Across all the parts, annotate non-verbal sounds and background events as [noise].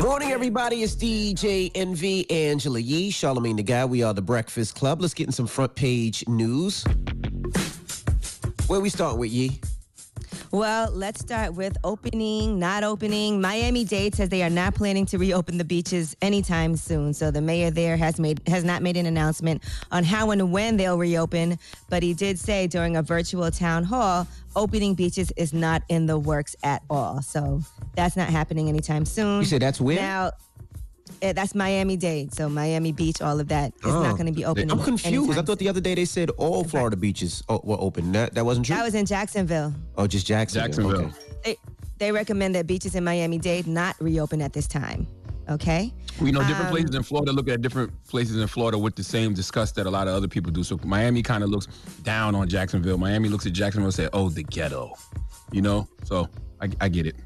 Morning, everybody. It's DJ Envy, Angela Yee, Charlamagne the God. We are the Breakfast Club. Let's get in some front page news. Where we start with Yee? Well, let's start with opening, not opening. Miami Dade says they are not planning to reopen the beaches anytime soon. So the mayor there has made has not made an announcement on how and when they'll reopen, but he did say during a virtual town hall, opening beaches is not in the works at all. So that's not happening anytime soon. You said that's where? Now eh, that's Miami Dade. So Miami Beach, all of that is Oh. not going to be open. I'm confused. I thought the other day they said all Florida beaches were open. That, that wasn't true? That was in Jacksonville. oh, just Jacksonville. Jacksonville. Okay. They, they recommend that beaches in Miami Dade not reopen at this time. Okay. We know different Um, places in Florida look at different places in Florida with the same disgust that a lot of other people do. So Miami kind of looks down on Jacksonville. Miami looks at Jacksonville and say, "Oh, the ghetto," you know. So I, I get it.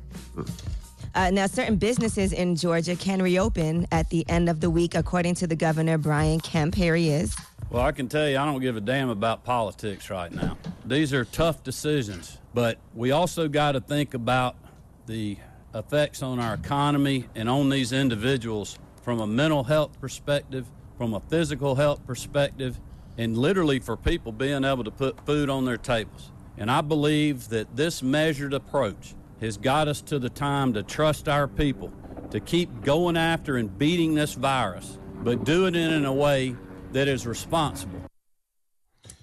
Uh, now, certain businesses in Georgia can reopen at the end of the week, according to the governor, Brian Kemp. Here he is. Well, I can tell you, I don't give a damn about politics right now. These are tough decisions, but we also got to think about the effects on our economy and on these individuals from a mental health perspective, from a physical health perspective, and literally for people being able to put food on their tables. And I believe that this measured approach has got us to the time to trust our people, to keep going after and beating this virus, but do it in a way that is responsible.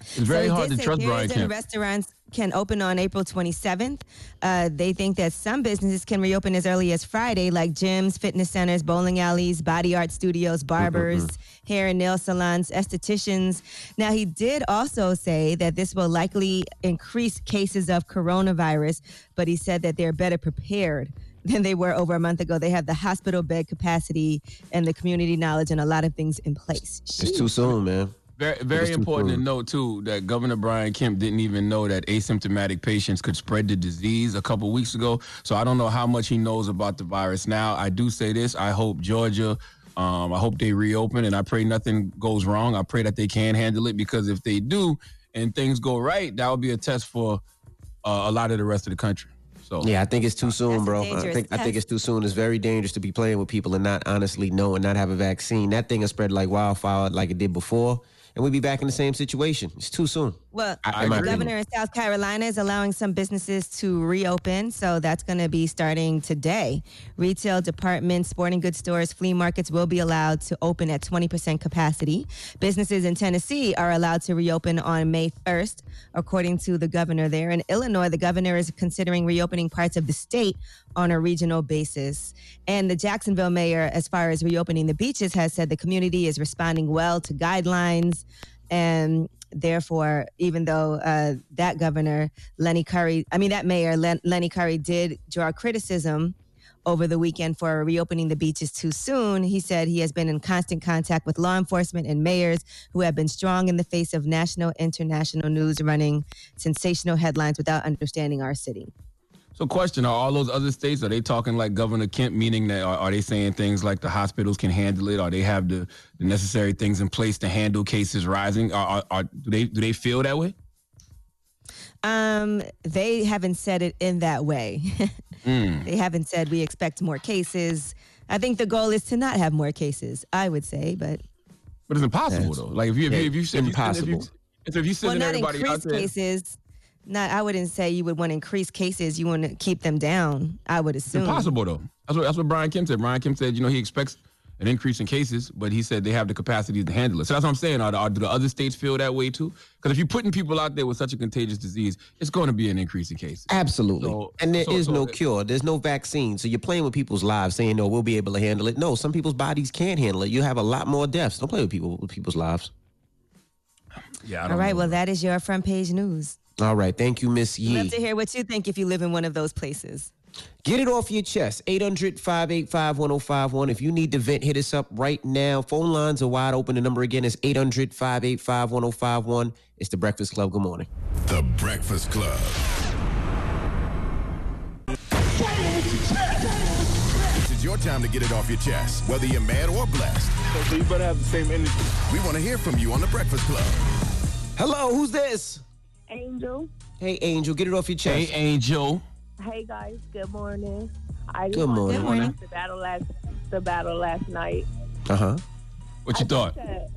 It's very so hard to trust bars Brian and Kemp. restaurants can open on April 27th. Uh, they think that some businesses can reopen as early as Friday, like gyms, fitness centers, bowling alleys, body art studios, barbers, hair and nail salons, estheticians. Now, he did also say that this will likely increase cases of coronavirus, but he said that they're better prepared than they were over a month ago. They have the hospital bed capacity and the community knowledge and a lot of things in place. It's too soon, man. Very, very important to note too that Governor Brian Kemp didn't even know that asymptomatic patients could spread the disease a couple weeks ago. So I don't know how much he knows about the virus now. I do say this: I hope Georgia, um, I hope they reopen, and I pray nothing goes wrong. I pray that they can handle it because if they do and things go right, that would be a test for uh, a lot of the rest of the country. So Yeah, I think it's too soon, That's bro. I dangerous think I think it's too soon. It's very dangerous to be playing with people and not honestly know and not have a vaccine. That thing has spread like wildfire, like it did before, and we'd be back in the same situation. It's too soon. Well, I- the governor in South Carolina is allowing some businesses to reopen, so that's going to be starting today. Retail departments, sporting goods stores, flea markets will be allowed to open at 20% capacity. Businesses in Tennessee are allowed to reopen on May 1st, according to the governor there. In Illinois, the governor is considering reopening parts of the state on a regional basis. And the Jacksonville mayor, as far as reopening the beaches, has said the community is responding well to guidelines and therefore, even though uh, that governor, Lenny Curry, I mean, that mayor, Len- Lenny Curry, did draw criticism over the weekend for reopening the beaches too soon, he said he has been in constant contact with law enforcement and mayors who have been strong in the face of national, international news running sensational headlines without understanding our city. So, question: Are all those other states are they talking like Governor Kemp, meaning that are, are they saying things like the hospitals can handle it? Are they have the, the necessary things in place to handle cases rising? Are, are, are do they do they feel that way? Um, they haven't said it in that way. [laughs] They haven't said we expect more cases. I think the goal is to not have more cases. I would say, but But it's impossible That's- though. Like if you if you if you, if you, impossible. If you, if you, if you well, sending not everybody out increase there, cases. Not, I wouldn't say you would want to increase cases. You want to keep them down. I would it's assume. impossible though. That's what that's what Brian Kemp said. Brian Kemp said, you know, he expects an increase in cases, but he said they have the capacity to handle it. So that's what I'm saying. Are, are do the other states feel that way too? Because if you're putting people out there with such a contagious disease, it's going to be an increase in cases. Absolutely. So- and there is so- so no it- cure. There's no vaccine. So you're playing with people's lives, saying, "No, we'll be able to handle it." No, some people's bodies can't handle it. You have a lot more deaths. Don't play with people with people's lives. Yeah. I All don't right. know. Well, that is your front page news. All right. Thank you, Miss Yee. Love to hear what you think if you live in one of those places. Get it off your chest. 800 585 1051. If you need to vent, hit us up right now. Phone lines are wide open. The number again is 800 585 1051. It's the Breakfast Club. Good morning. The Breakfast Club. This is your time to get it off your chest, whether you're mad or blessed. So you better have the same energy. We want to hear from you on The Breakfast Club. Hello, who's this? Angel. Hey, Angel, get it off your Hey. Angel. Hey guys, good morning. I just Good wanted morning. to Good morning. The battle last the battle last night. Uh huh. What you I thought? Think that,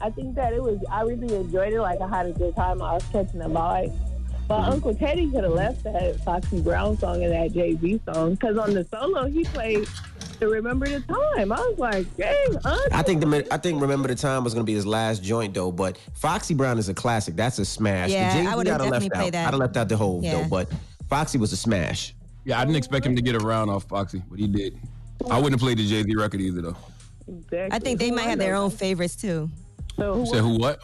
I think that it was. I really enjoyed it. Like I had a good time. I was catching the vibe. But Mm-hmm. Uncle Teddy could have left that Foxy Brown song and that Jay Z song because on the solo he played to remember the time. I was like, dang, Uncle. I think the I think remember the time was gonna be his last joint though, but Foxy Brown is a classic. That's a smash. The Yeah, Jay-Z I would've I'd have definitely left played out. that. I'd have left out the whole Yeah. though, but Foxy was a smash. Yeah, I didn't expect him to get around off Foxy, but he did. I wouldn't have played the Jay Z record either though. Exactly. I think they might have their own favorites too. So who Say who what?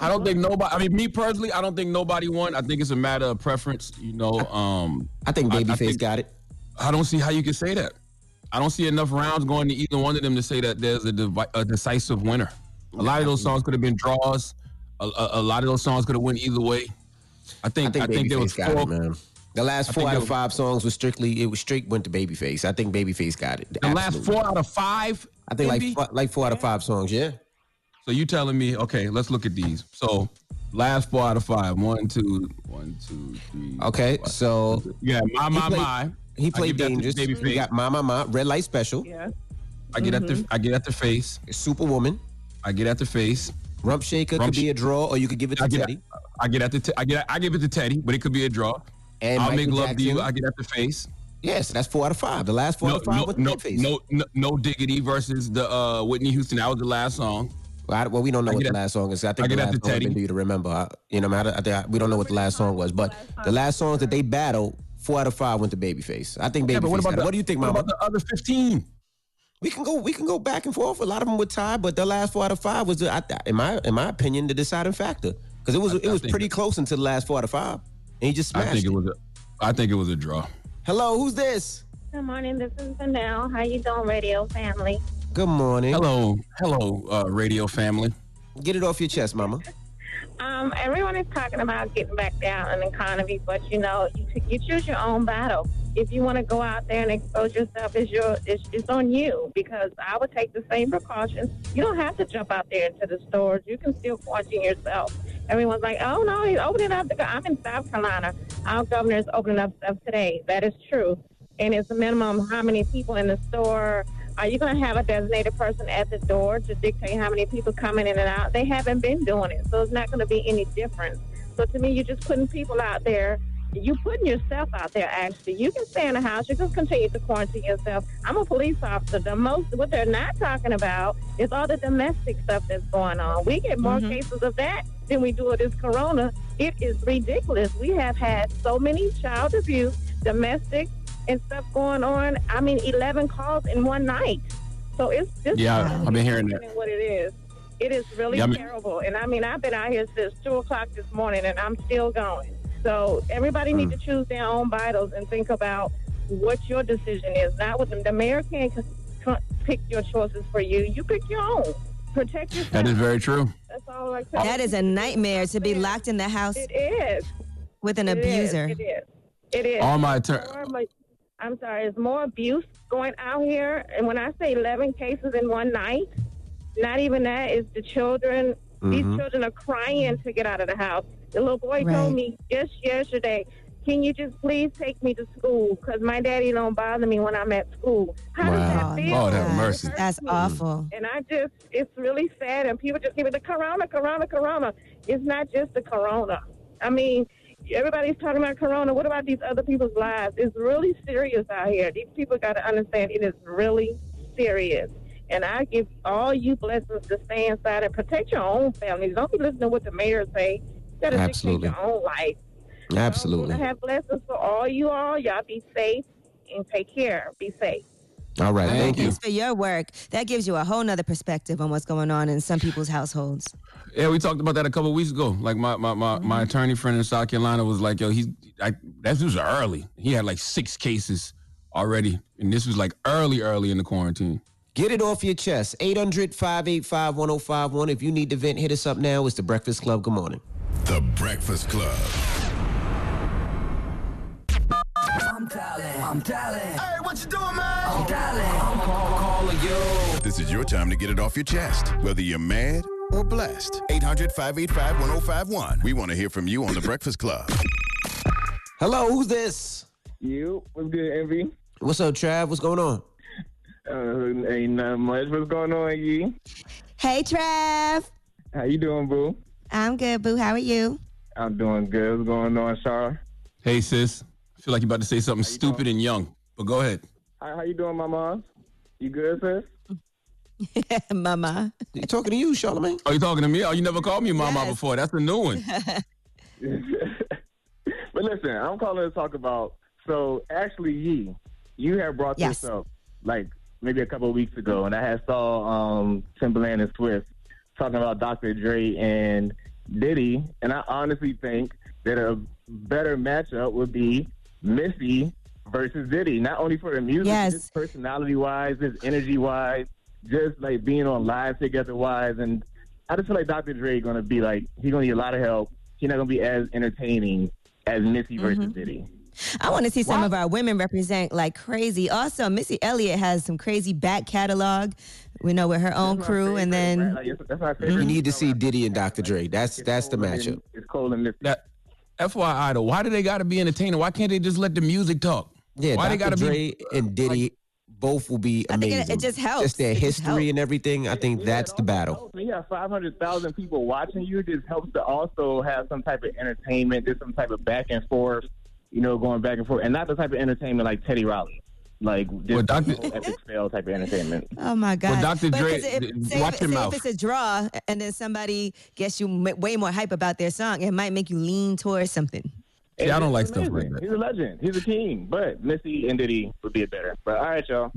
I don't think nobody. I mean, me personally, I don't think nobody won. I think it's a matter of preference. You know, um, I think I- I Babyface think- got it. I don't see how you can say that. I don't see enough rounds going to either one of them to say that there's a, devi- a decisive winner. A lot of those songs could have been draws. A, a, a lot of those songs could have went either way. I think. I I think think, there was four. it, man. The last four out of was- five songs was strictly it was straight went to Babyface. I think Babyface got it. The last four out of five. I think like like four out of five songs. Yeah. So you telling me? Okay, let's look at these. So last four out of five. One, two, one, two, three. Okay, four. so yeah, my my my. He played give that to Dangerous. Babyface. We got My My My, Red Light Special, Yeah. I get at Mm-hmm. the I get at the face. Superwoman, I get at the face. Rump Shaker Rump could be a draw, or you could give it to I get Teddy. I get at the t- I get I give it to Teddy, but it could be a draw. And I'll Michael make love to you. I get at the face. Yes, that's four out of five. The last four No, out of five no, was no, Babyface. no, no, no diggity versus the uh, Whitney Houston. That was the last song. Well, I, well, we don't know I what the at- last song is. I think I the get at last the song Teddy. been to you to remember. I, you know, matter. I I, we don't know what the last song was, but the last songs that they battled, four out of five went to Babyface. I think Babyface. Yeah, what about the, what do you think, what Mama? about the other fifteen? we can go. We can go back and forth. A lot of them were tied, but the last four out of five was, the, I, in my in my opinion, the deciding factor because it was it was pretty that- close until the last four out of five, and he just smashed. I think it it. was a. I think it was a draw. Hello, who's this? Good morning. This is Vanell. How you doing, radio family? Good morning. Hello, hello, uh, radio family. Get it off your chest, Mama. Um, everyone is talking about getting back down in the economy, but you know, you, you choose your own battle. If you want to go out there and expose yourself, it's your it's, it's on you. Because I would take the same precautions. You don't have to jump out there into the stores. You can still quarantine yourself. Everyone's like, oh no, he's opening up. The, I'm in South Carolina. Our governor is opening up stuff today. That is true, and it's a minimum how many people in the store. Are you going to have a designated person at the door to dictate how many people coming in and out? They haven't been doing it, so it's not going to be any difference. So to me, you're just putting people out there. You're putting yourself out there. Actually, you can stay in the house. You can continue to quarantine yourself. I'm a police officer. The most what they're not talking about is all the domestic stuff that's going on. We get more mm-hmm. cases of that than we do of this corona. It is ridiculous. We have had so many child abuse, domestic, and stuff going on. I mean, 11 calls in one night. So it's just Yeah, I've been hearing that. What it is, it is really Yeah, I mean- terrible. And I mean, I've been out here since two o'clock this morning, and I'm still going. So everybody needs Mm. to choose their own vitals and think about what your decision is. Not what the, the mayor can't c- c- pick your choices for you. You pick your own. Protect yourself. That is very true. That's all I can That is a nightmare to be locked in the house It is. with an It is. abuser. It is. It is. All my turn. More mo- I'm sorry, there's more abuse going out here. And when I say 11 cases in one night, not even that, is the children. These mm-hmm. children are crying to get out of the house. The little boy Right. told me just yesterday, can you just please take me to school? Because my daddy don't bother me when I'm at school. How Wow. does that feel? Lord have mercy. That's awful. And I just, it's really sad. And people just give me the corona, corona, corona. It's not just the corona. I mean, everybody's talking about corona. What about these other people's lives? It's really serious out here. These people got to understand it is really serious. And I give all you blessings to stay inside and protect your own families. Don't be listening to what the mayor say. You got to dictate Absolutely. your own life. Absolutely. I have blessings for all you all. Y'all be safe and take care. Be safe. All right. Thank you. Thanks for your work. That gives you a whole nother perspective on what's going on in some people's households. Yeah, we talked about that a couple weeks ago. Like my my, my, my mm-hmm. attorney friend in South Carolina was like, "Yo, he's I, that was early. He had like six cases already, and this was like early, early in the quarantine." Get it off your chest. 800 585 1051. If you need to vent, hit us up now. It's The Breakfast Club. Good morning. The Breakfast Club. I'm dialing. I'm dialing. Hey, what you doing, man? I'm dialing. I'm call, calling you. This is your time to get it off your chest, whether you're mad or blessed. 800 585 1051. We want to hear from you on The Breakfast Club. Hello, who's this? You, what's good, Envy? What's up, Trav? What's going on? Uh, ain't nothing much. What's going on, Yee? Hey, Trav. How you doing, boo? I'm good, boo. How are you? I'm doing good. What's going on, Shar? Hey, sis. I feel like you're about to say something stupid and young, but go ahead. How, how you doing, mama? You good, sis? [laughs] Mama. You talking to you, Charlamagne? Oh, you talking to me? Oh, you never called me mama Yes. before. That's a new one. [laughs] but listen, I'm calling to talk about. So actually, Yee, you have brought Yes. this up like maybe a couple of weeks ago, and I had saw um, Timbaland and Swizz talking about Dr. Dre and Diddy, and I honestly think that a better matchup would be Missy versus Diddy. Not only for the music, Yes. just personality wise, just energy wise, just like being on live together wise, and I just feel like Dr. Dre gonna be like he's gonna need a lot of help. He's not gonna be as entertaining as Missy versus mm-hmm. Diddy. I want to see some of our women represent like crazy. Also, Missy Elliott has some crazy back catalog. We know with her own That's my crew, and then right? Like, it's- that's. You need to see Diddy and. Dr. Dre. That's It's that's the Cole and- matchup. It's cold and Missy. That FYI though, why do they got to be entertaining? Why can't they just let the music talk? Yeah, why Dr. they got to Dre be? and Diddy both will be I think amazing. it- it just helps. Just their It history helps. and everything. I think Yeah, that's the battle. helps. When you have 500,000 people watching you, this helps to also have some type of entertainment, just some type of back and forth, you know, going back and forth. And not the type of entertainment like Teddy Riley. Like this Well, Dr. epic fail type of entertainment. oh my god, Dr. But Dre, 'cause if, say, watch if, your say mouth. if it's a draw, and then somebody gets you way more hype about their song, it might make you lean towards something. See, I don't like he's stuff like that. He's a legend. He's a king. But Missy and Diddy would be better. But all right, y'all.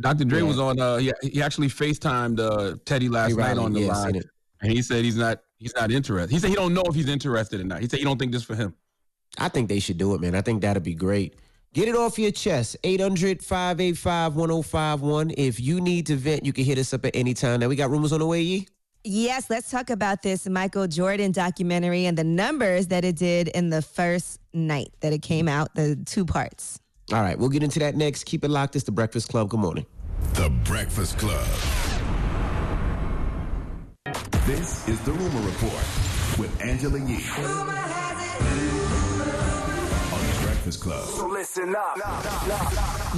Dr. Dre Yeah. was on. Uh, he, he actually FaceTimed uh, Teddy last Teddy night Riley, on the yeah, live, and he said he's not he's not interested. He said he don't know if he's interested or not. He said he don't think this for him. I think they should do it, man. I think that'd be great. Get it off your chest. 800 585 1051. If you need to vent, you can hit us up at any time. Now, we got rumors on the way, Yee? Yes, let's talk about this Michael Jordan documentary and the numbers that it did in the first night that it came out, the two parts. All right, we'll get into that next. Keep it locked. It's the Breakfast Club. Good morning. The Breakfast Club. This is the Rumor Report with Angela Yee. On the Breakfast Club. So listen up.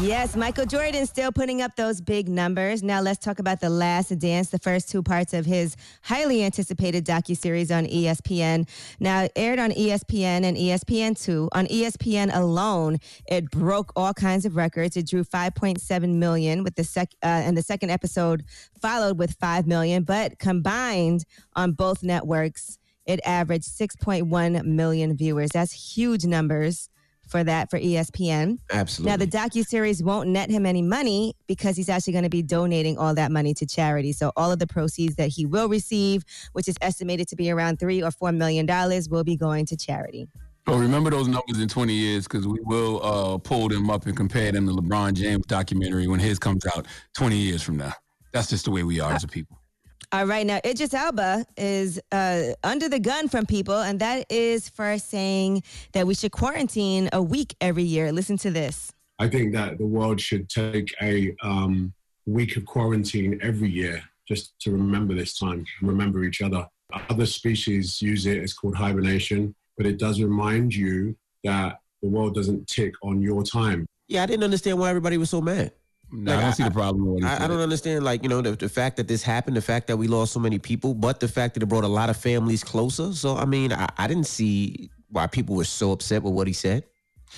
Yes, Michael Jordan still putting up those big numbers. Now let's talk about The Last Dance, the first two parts of his highly anticipated docu-series on ESPN. Now it aired on ESPN and ESPN2. On ESPN alone, it broke all kinds of records. It drew 5.7 million with the sec uh, and the second episode followed with 5 million, but combined on both networks, it averaged 6.1 million viewers. That's huge numbers for that for ESPN. Absolutely. Now, the docu-series won't net him any money because he's actually going to be donating all that money to charity. So all of the proceeds that he will receive, which is estimated to be around three or four million dollars, will be going to charity. Well, remember those numbers in 20 years because we will uh, pull them up and compare them to LeBron James documentary when his comes out 20 years from now. That's just the way we are as a people. All right, now Idris Elba is uh, under the gun from people, and that is for saying that we should quarantine a week every year. Listen to this. I think that the world should take a um, week of quarantine every year just to remember this time, remember each other. Other species use it, it's called hibernation, but it does remind you that the world doesn't tick on your time. yeah, I didn't understand why everybody was so mad. No, Like, I don't see the problem with what I, I don't understand, like, you know, the, the fact that this happened, the fact that we lost so many people, but the fact that it brought a lot of families closer. So, I mean, I, I didn't see why people were so upset with what he said.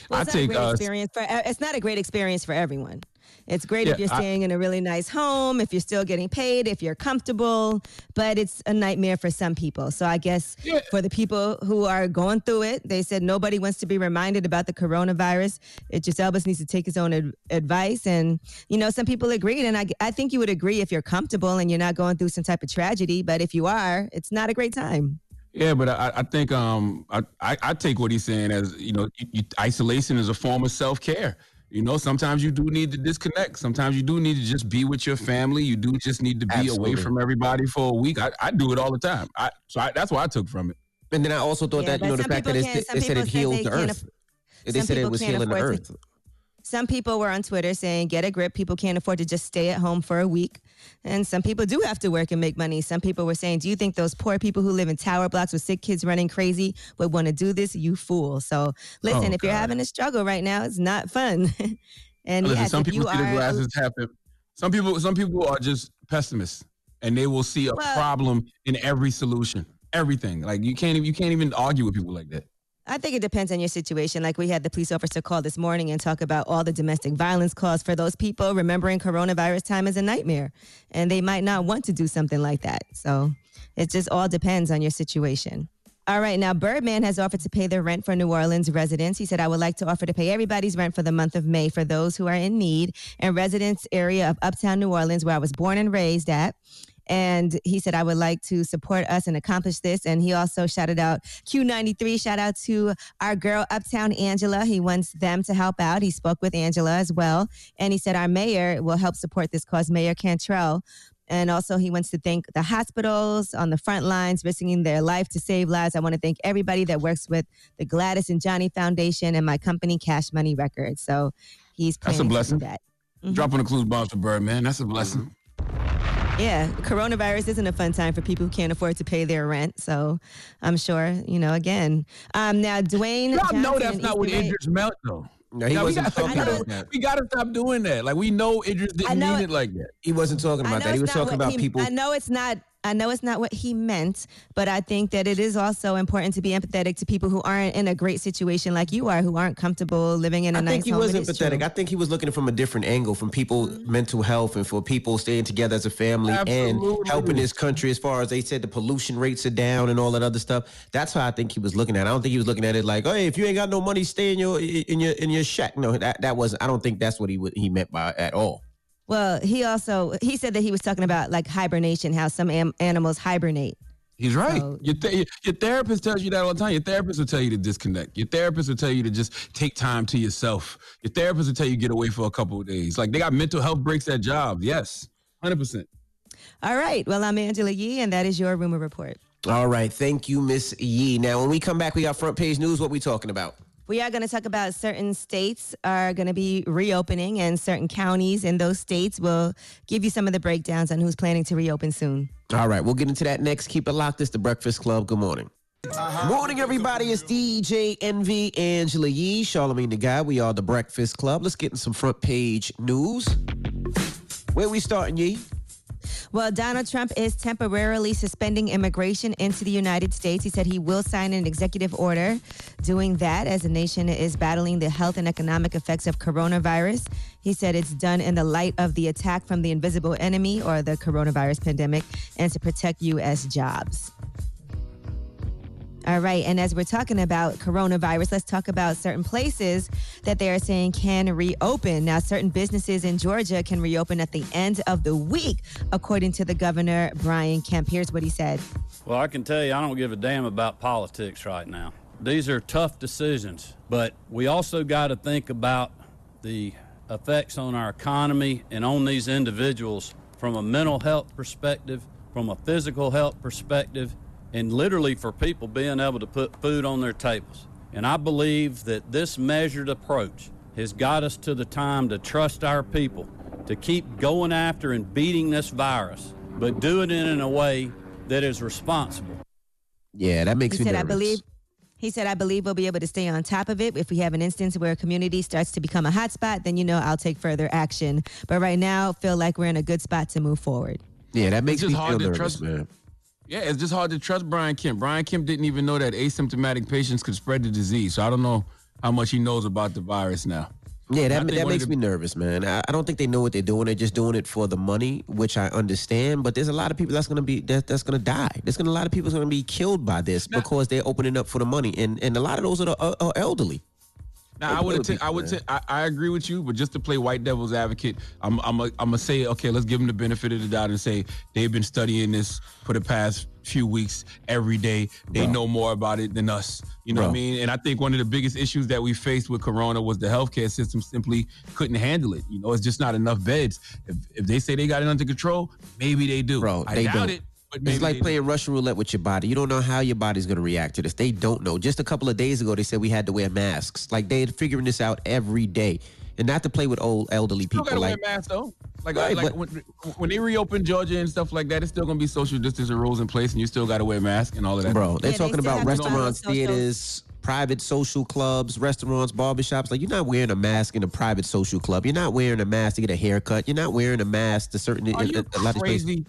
Well, I it's take a great uh, experience for. e, It's not a great experience for everyone. It's great if you're I- staying in a really nice home, if you're still getting paid, if you're comfortable, but it's a nightmare for some people. So I guess Yeah. for the people who are going through it, they said nobody wants to be reminded about the coronavirus. It just Elvis needs to take his own ad- advice. And, you know, some people agreed. And I, I think you would agree if you're comfortable and you're not going through some type of tragedy. But if you are, it's not a great time. Yeah, but I, I think um I, I I take what he's saying as you know isolation is a form of self care. You know, sometimes you do need to disconnect. Sometimes you do need to just be with your family. You do just need to be Absolutely. away from everybody for a week. I, I do it all the time. I so I, that's what I took from it. And then I also thought Yeah, that, you know, the fact that people it's, they said it healed they the can't earth. They said it was healing the earth. to- Some people were on Twitter saying, get a grip. People can't afford to just stay at home for a week. And some people do have to work and make money. Some people were saying, do you think those poor people who live in tower blocks with sick kids running crazy would want to do this? You fool. So listen, Oh, if you're having a struggle right now, it's not fun. [laughs] and Listen, yes, some people see the are, grass is half. Some people, some people are just pessimists, and they will see a Well- problem in every solution, everything. Like you can't, even you can't even argue with people like that. I think it depends on your situation. Like we had the police officer call this morning and talk about all the domestic violence calls for those people. Remembering coronavirus time is a nightmare, and they might not want to do something like that. So it just all depends on your situation. All right, now Birdman has offered to pay the rent for New Orleans residents. He said, I would like to offer to pay everybody's rent for the month of May for those who are in need and residents area of Uptown New Orleans, where I was born and raised at. And he said, I would like to support us and accomplish this. And he also shouted out Q93, shout out to our girl Uptown Angela. He wants them to help out. He spoke with Angela as well. And he said, Our mayor will help support this cause, Mayor Cantrell. And also, he wants to thank the hospitals on the front lines, risking their life to save lives. I want to thank everybody that works with the Gladys and Johnny Foundation and my company, Cash Money Records. So he's That's a planning to do blessing. Dropping mm-hmm. the clues bombs for Birdman. That's a blessing. Mm-hmm. Yeah, coronavirus isn't a fun time for people who can't afford to pay their rent. So I'm sure, you know, again. Um, now, Dwayne. Y'all know that's not what East Idris meant though. No, he Now, we wasn't gotta- talking about that. We gotta stop doing that. Like we know Idris didn't know mean it- it like that. He wasn't talking about that. He was talking about he- people. I know it's not. I know it's not what he meant, but I think that it is also important to be empathetic to people who aren't in a great situation like you are, who aren't comfortable living in a I nice home. I think he was It is empathetic. I think he was looking from a different angle, from people mm-hmm. mental health and for people staying together as a family and helping this country as far as they said the pollution rates are down and all that other stuff. That's how I think he was looking at. it. I don't think he was looking at it like, oh, hey, if you ain't got no money, stay in your in your in your shack. No, that that was. I don't think that's what he would, he meant by at all. Well, he also he said that he was talking about like hibernation, how some am- animals hibernate. He's right. So- your, th- your therapist tells you that all the time. Your therapist will tell you to disconnect. Your therapist will tell you to just take time to yourself. Your therapist will tell you get away for a couple of days. Like they got mental health breaks at jobs. Yes, hundred percent. All right. Well, I'm Angela Yee, and that is your rumor report. All right, thank you, Miss Yee. Now, when we come back, we got front page news. What we talking about? We are going to talk about certain states are going to be reopening, and certain counties in those states will give you some of the breakdowns on who's planning to reopen soon. All right, we'll get into that next. Keep it locked. It's the Breakfast Club. Good morning. Uh-huh. Morning, everybody. It's DJ Envy, Angela Yee, Charlamagne the God. We are the Breakfast Club. Let's get in some front page news. Where we starting, Yee? Well, Donald Trump is temporarily suspending immigration into the United States. He said he will sign an executive order doing that as the nation is battling the health and economic effects of coronavirus. He said it's done in the light of the attack from the invisible enemy or the coronavirus pandemic and to protect U.S. jobs. All right. And as we're talking about coronavirus, let's talk about certain places that they are saying can reopen. Now, certain businesses in Georgia can reopen at the end of the week, according to the governor, Brian Kemp. Here's what he said. Well, I can tell you, I don't give a damn about politics right now. These are tough decisions, but we also got to think about the effects on our economy and on these individuals from a mental health perspective, from a physical health perspective, and literally for people being able to put food on their tables. And I believe that this measured approach has got us to the time to trust our people, to keep going after and beating this virus, but do it in a way that is responsible. Yeah, that makes He me said, I believe. He said, I believe we'll be able to stay on top of it. If we have an instance where a community starts to become a hotspot, then you know I'll take further action. But right now, feel like we're in a good spot to move forward. Yeah, that makes just me feel hard to nervous, trust- man. Yeah, it's just hard to trust Brian Kemp. Brian Kemp didn't even know that asymptomatic patients could spread the disease. So I don't know how much he knows about the virus now. Yeah, that, that makes me nervous, man. I, I don't think they know what they're doing. They're just doing it for the money, which I understand. But there's a lot of people that's gonna be that, that's gonna die. There's gonna a lot of people that's gonna be killed by this because they're opening up for the money, and and a lot of those are, the, are, are elderly. Now I would I would t- I, I agree with you, but just to play white devil's advocate, I'm I'm a, I'm gonna say okay, let's give them the benefit of the doubt and say they've been studying this for the past few weeks every day. They Bro. know more about it than us. You know what I mean? And I think one of the biggest issues that we faced with Corona was the healthcare system simply couldn't handle it. You know, it's just not enough beds. If, if they say they got it under control, maybe they do. Bro, I they doubt don't. it. But maybe It's like playing Russian roulette with your body. You don't know how your body's going to react to this. They don't know. Just a couple of days ago, they said we had to wear masks. Like they're figuring this out every day, and not to play with old elderly Still people. gotta Like wear masks though. Like, Right, like but- when, when they reopen Georgia and stuff like that, it's still gonna be social distancing rules in place, and you still gotta wear masks and all of that. Bro, they're Yeah, talking still about have to follow restaurants, theaters, private social clubs, restaurants, barbershops. Like you're not wearing a mask in a private social club. You're not wearing a mask to get a haircut. You're not wearing a mask to certain. Are a- you a, a lot of crazy?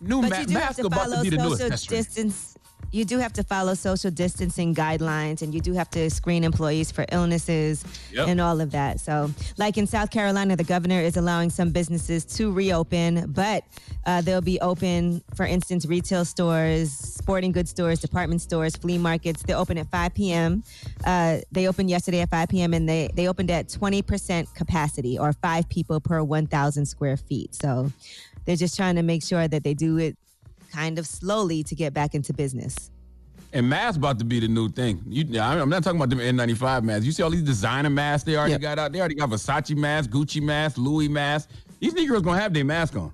New But ma- you do have to follow to be the social distance. You do have to follow social distancing guidelines, and you do have to screen employees for illnesses Yep. and all of that. So, like in South Carolina, the governor is allowing some businesses to reopen, but uh, they'll be open, for instance, retail stores, sporting goods stores, department stores, flea markets. They open at 5 p.m. Uh, they opened yesterday at 5 p.m. and they they opened at 20% capacity, or five people per 1,000 square feet. So, they're just trying to make sure that they do it kind of slowly to get back into business. And masks about to be the new thing. You, yeah, I'm not talking about them N95 masks. You see all these designer masks they already Yeah. got out. They already got Versace masks, Gucci masks, Louis masks. These Negroes gonna have their mask on.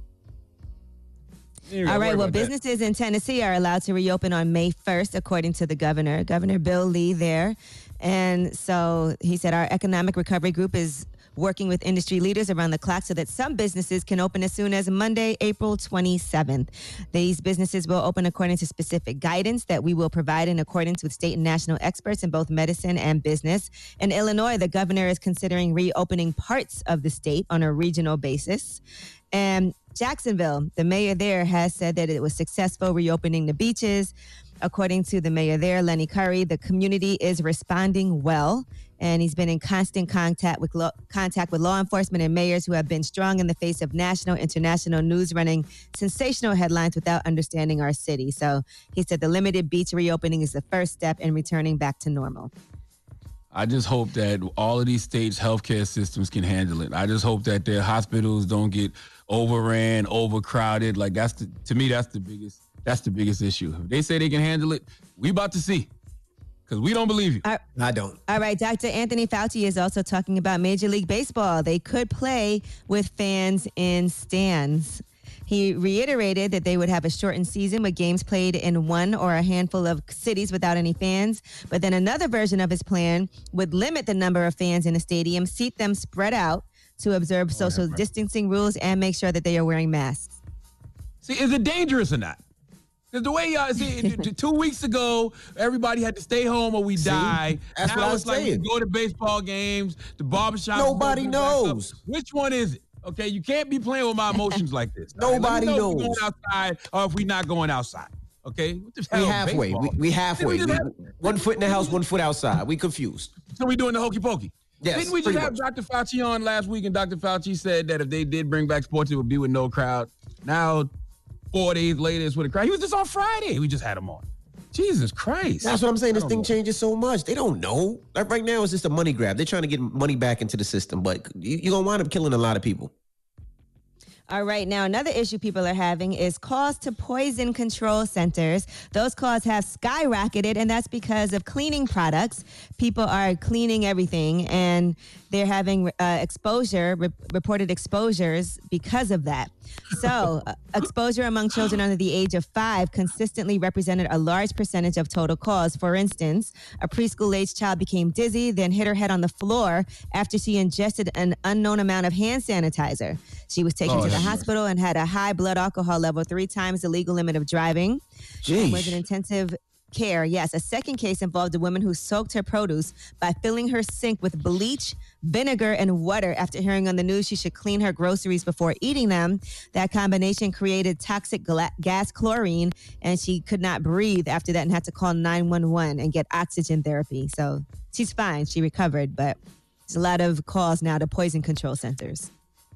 You ain't gotta All right. Well, about that. businesses in Tennessee are allowed to reopen on May 1st, according to the governor, Governor Bill Lee there. And so he said our economic recovery group is working with industry leaders around the clock so that some businesses can open as soon as Monday, April 27th. These businesses will open according to specific guidance that we will provide in accordance with state and national experts in both medicine and business. In Illinois, the governor is considering reopening parts of the state on a regional basis. And Jacksonville, the mayor there has said that it was successful reopening the beaches. According to the mayor there, Lenny Curry, the community is responding well, and he's been in constant contact with law, contact with law enforcement and mayors who have been strong in the face of national, international news running sensational headlines without understanding our city. So he said the limited beach reopening is the first step in returning back to normal. I just hope that all of these states' healthcare systems can handle it. I just hope that their hospitals don't get overran, overcrowded. Like that's the, to me, that's the biggest. That's the biggest issue. If they say they can handle it, we about to see. Because we don't believe you. I don't. All right, Dr. Anthony Fauci is also talking about Major League Baseball. They could play with fans in stands. He reiterated that they would have a shortened season with games played in one or a handful of cities without any fans. But then another version of his plan would limit the number of fans in a stadium, seat them spread out to observe oh, social distancing rules, and make sure that they are wearing masks. See, is it dangerous or not? The way y'all see, two weeks ago, everybody had to stay home or we die. That's now what I was like saying. we go to baseball games, the barbershop. Nobody knows. Which one is it? Okay, you can't be playing with my emotions like this. All right, Nobody know if we're knows. going outside or if we're not going outside. Okay, what the We hell, halfway. We, baseball? we halfway. We We- have- one foot in the house, one foot outside. We confused. So we doing the hokey pokey. Yes, Didn't we just have much. Dr. Fauci on last week, and Dr. Fauci said that if they did bring back sports, it would be with no crowd. Now, four days later, it's with a crowd. He was just on Friday. We just had him on. Jesus Christ. That's what I'm saying. This thing know. changes so much. They don't know. Like right now, it's just a money grab. They're trying to get money back into the system, but you, you're gonna wind up killing a lot of people. All right, now another issue people are having is calls to poison control centers. Those calls have skyrocketed, and that's because of cleaning products. People are cleaning everything, and they're having uh, exposure, re- reported exposures because of that. So, uh, exposure among children under the age of five consistently represented a large percentage of total calls. For instance, a preschool age child became dizzy, then hit her head on the floor after she ingested an unknown amount of hand sanitizer. She was taken Oh, to the hospital and had a high blood alcohol level, three times the legal limit of driving. And was in intensive care. Yes, a second case involved a woman who soaked her produce by filling her sink with bleach, vinegar, and water. After hearing on the news she should clean her groceries before eating them, that combination created toxic gla- gas chlorine, and she could not breathe after that and had to call 911 and get oxygen therapy. So she's fine. She recovered, but there's a lot of calls now to poison control centers.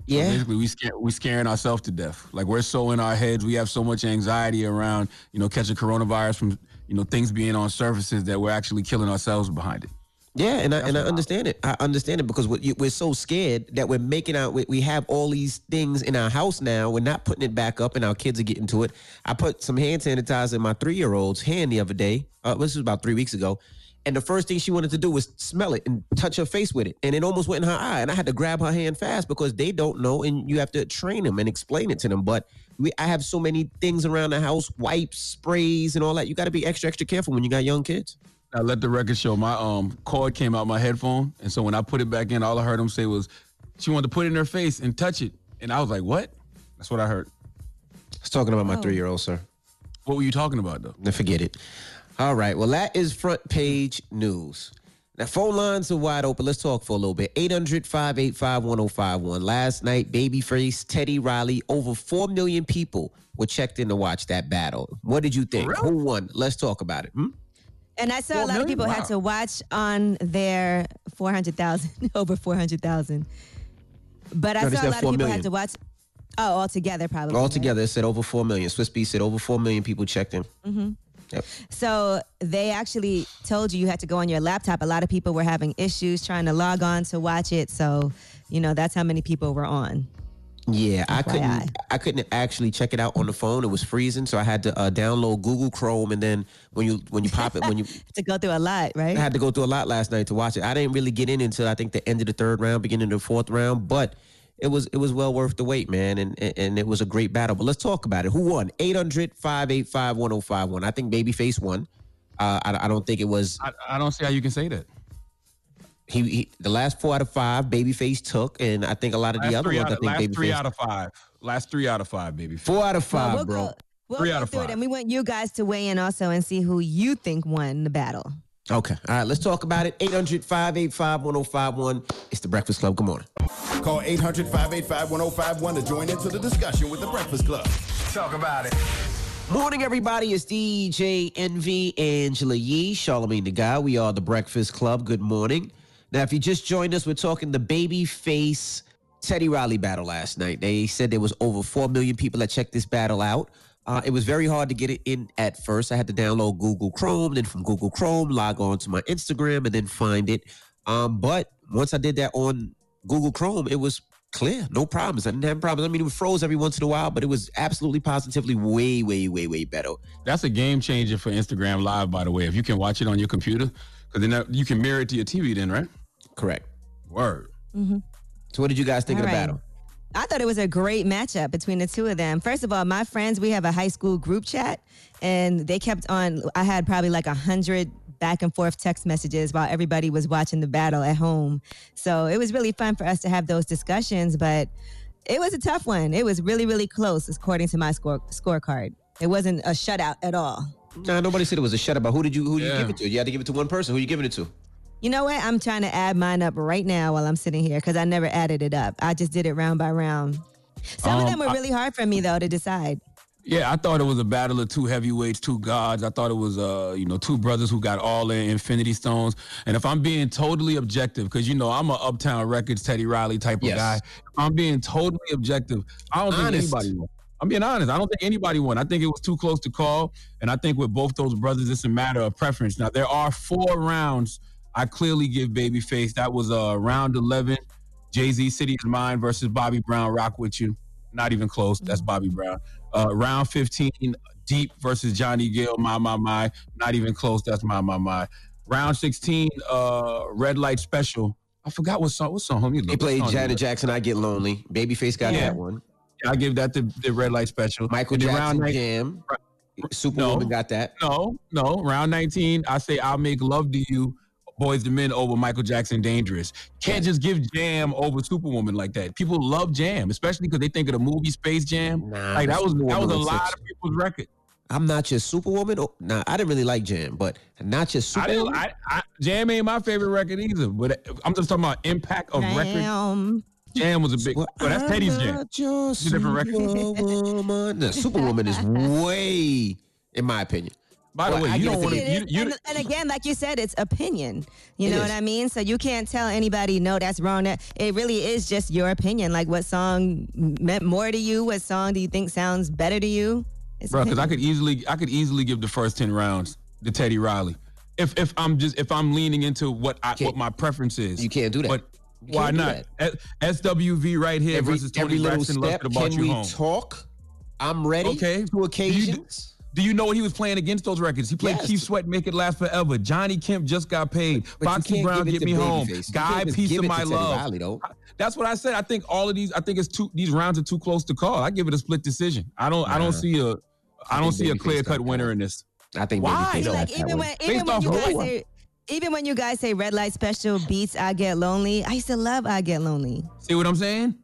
Yeah. Basically, we scare, we scaring ourselves to death. Like we're so in our heads, we have so much anxiety around, you know, catching coronavirus from, you know, things being on surfaces that we're actually killing ourselves behind it. Yeah, and I and I understand it. I understand it because we- we're so scared that we're making out. We we have all these things in our house now. We're not putting it back up, and our kids are getting to it. I put some hand sanitizer in my three year old's hand the other day. Uh, this was about three weeks ago, and the first thing she wanted to do was smell it and touch her face with it, and it almost went in her eye. And I had to grab her hand fast because they don't know, and you have to train them and explain it to them. But we, I have so many things around the house, wipes, sprays, and all that. You got to be extra extra careful when you got young kids. I let the record show my um cord came out my headphone, and so when I put it back in, all I heard him say was, "She wanted to put it in her face and touch it," and I was like, "What?" That's what I heard. I was talking about my Oh. three year old, sir. What were you talking about though? Now forget it. All right. Well, that is front page news. Now, phone lines are wide open. Let's talk for a little bit. 800 585 1051. Last night, Babyface, Teddy Riley, over 4 million people were checked in to watch that battle. What did you think? Who won? Let's talk about it. Hmm? And I saw a lot of million? people had to watch on their 400,000, [laughs] over 400,000. But I No, saw a lot of people million. had to watch. Oh, altogether, probably. Altogether, it said over 4 million. Swizz B said over 4 million people checked in. hmm Yep. So they actually told you you had to go on your laptop. A lot of people were having issues trying to log on to watch it. So, you know, that's how many people were on. Yeah, I couldn't. I couldn't actually check it out on the phone. It was freezing, so I had to uh, download Google Chrome, and then when you when you pop it, when you [laughs] to go through a lot, right? I had to go through a lot last night to watch it. I didn't really get in until I think the end of the third round, beginning of the fourth round, but it was it was well worth the wait, man, and and, and it was a great battle. But let's talk about it. Who won? 800-585-1051. I think Babyface won. Uh, I, I don't think it was. I, I don't see how you can say that. He, he the last four out of five, Babyface took, and I think a lot of the other three ones. out I think last three out of five. Last three out of five, baby. four out of Well, five, we'll bro. Go, we'll Three go out of through five. It, and we want you guys to weigh in also and see who you think won the battle. Okay. All right, let's talk about it. 800-585-1051. It's the Breakfast Club. Good morning. Call 800 585 1051 to join into the discussion with the Breakfast Club. Talk about it. Morning, everybody. It's DJ Envy, Angela Yee, Charlamagne the God. We are the Breakfast Club. Good morning. Now, if you just joined us, we're talking the Babyface Teddy Riley battle last night. They said there was over 4 million people that checked this battle out. Uh, it was very hard to get it in at first. I had to download Google Chrome, then from Google Chrome, log on to my Instagram, and then find it. Um, but once I did that on Google Chrome, it was clear, no problems. I didn't have problems. I mean, it froze every once in a while, but it was absolutely positively way, way, way, way better. That's a game changer for Instagram Live, by the way. If you can watch it on your computer, because then that- you can mirror it to your TV, then right? Correct. Word. Mm-hmm. So, what did you guys think All of the right. battle? I thought it was a great matchup between the two of them. First of all, my friends, we have a high school group chat, and they kept on. I had probably like a hundred back and forth text messages while everybody was watching the battle at home. So it was really fun for us to have those discussions, but it was a tough one. It was really, really close, according to my score scorecard. It wasn't a shutout at all. Nah, nobody said it was a shutout. But who did you who did you give it to? You had to give it to one person. Who you giving it to? You know what? I'm trying to add mine up right now while I'm sitting here because I never added it up. I just did it round by round. Some of Um, them were I- really hard for me though to decide. Yeah, I thought it was a battle of two heavyweights, two gods. I thought it was, uh, you know, two brothers who got all in Infinity Stones. And if I'm being totally objective, because you know I'm a Uptown Records Teddy Riley type of Yes. guy. If I'm being totally objective. I don't think anybody won. I'm being honest. I don't think anybody won. I think it was too close to call. And I think with both those brothers, it's a matter of preference. Now there are four rounds. I clearly give Babyface. That was uh, round 11. Jay Z City is Mine versus Bobby Brown. Rock with you. Not even close. That's Bobby Brown. Uh, round 15, Deep versus Johnny Gill. My, my, my. Not even close. That's my, my, my. Round 16, uh, Red Light Special. I forgot what song. What song? Let me look. He What played Janet is? Jackson. I get lonely. Babyface got Yeah. that one. Yeah, I give that the, the Red Light Special. Michael And Jackson round nine- Jam. Superwoman No. got that. No, no. Round 19, I say I'll make love to you, Boyz II Men over Michael Jackson Dangerous. Can't just give Jam over Superwoman like that. People love Jam, especially because they think of the movie Space Jam. Nah, like that was that was a lot of people's record. I'm not just Superwoman. Oh, nah, I didn't really like Jam, but not just I didn't, Superwoman. I, I, Jam ain't my favorite record either, but I'm just talking about impact of record. Damn. Jam was a big, Well, but that's Teddy's I'm Jam. not your a different record. Superwoman. The Superwoman is [laughs] way, in my opinion. By the Well, way, I you don't want to to. It You, you, and, and again, like you said, it's opinion. You It know is. what I mean? So you can't tell anybody, no, that's wrong. It really is just your opinion. Like what song meant more to you? What song do you think sounds better to you? It's bro, because I could easily, I could easily give the first ten rounds to Teddy Riley. If if I'm just if I'm leaning into what I what my preference is, You can't do that. But why can't not? SWV right here Every, versus Toni every little Braxton. Step. to brought Can you we home. talk? I'm ready. Okay. To occasions. Do you know what he was playing against those records? He played Yes. Keith Sweat, Make It Last Forever. Johnny Kemp just got paid. But you Foxy Brown, Get Me Home. Babyface. You Guy, can't Piece of My Teddy Love. Riley, though. That's what I said. I think all of these. I think it's too. These rounds are too close to call. I give it a split decision. I don't. I don't see a. I don't see a clear cut winner in this. I think Why? Babyface See, like even when even when you guys what? say even when you guys say red light special beats I get lonely, I used to love I get lonely. See what I'm saying?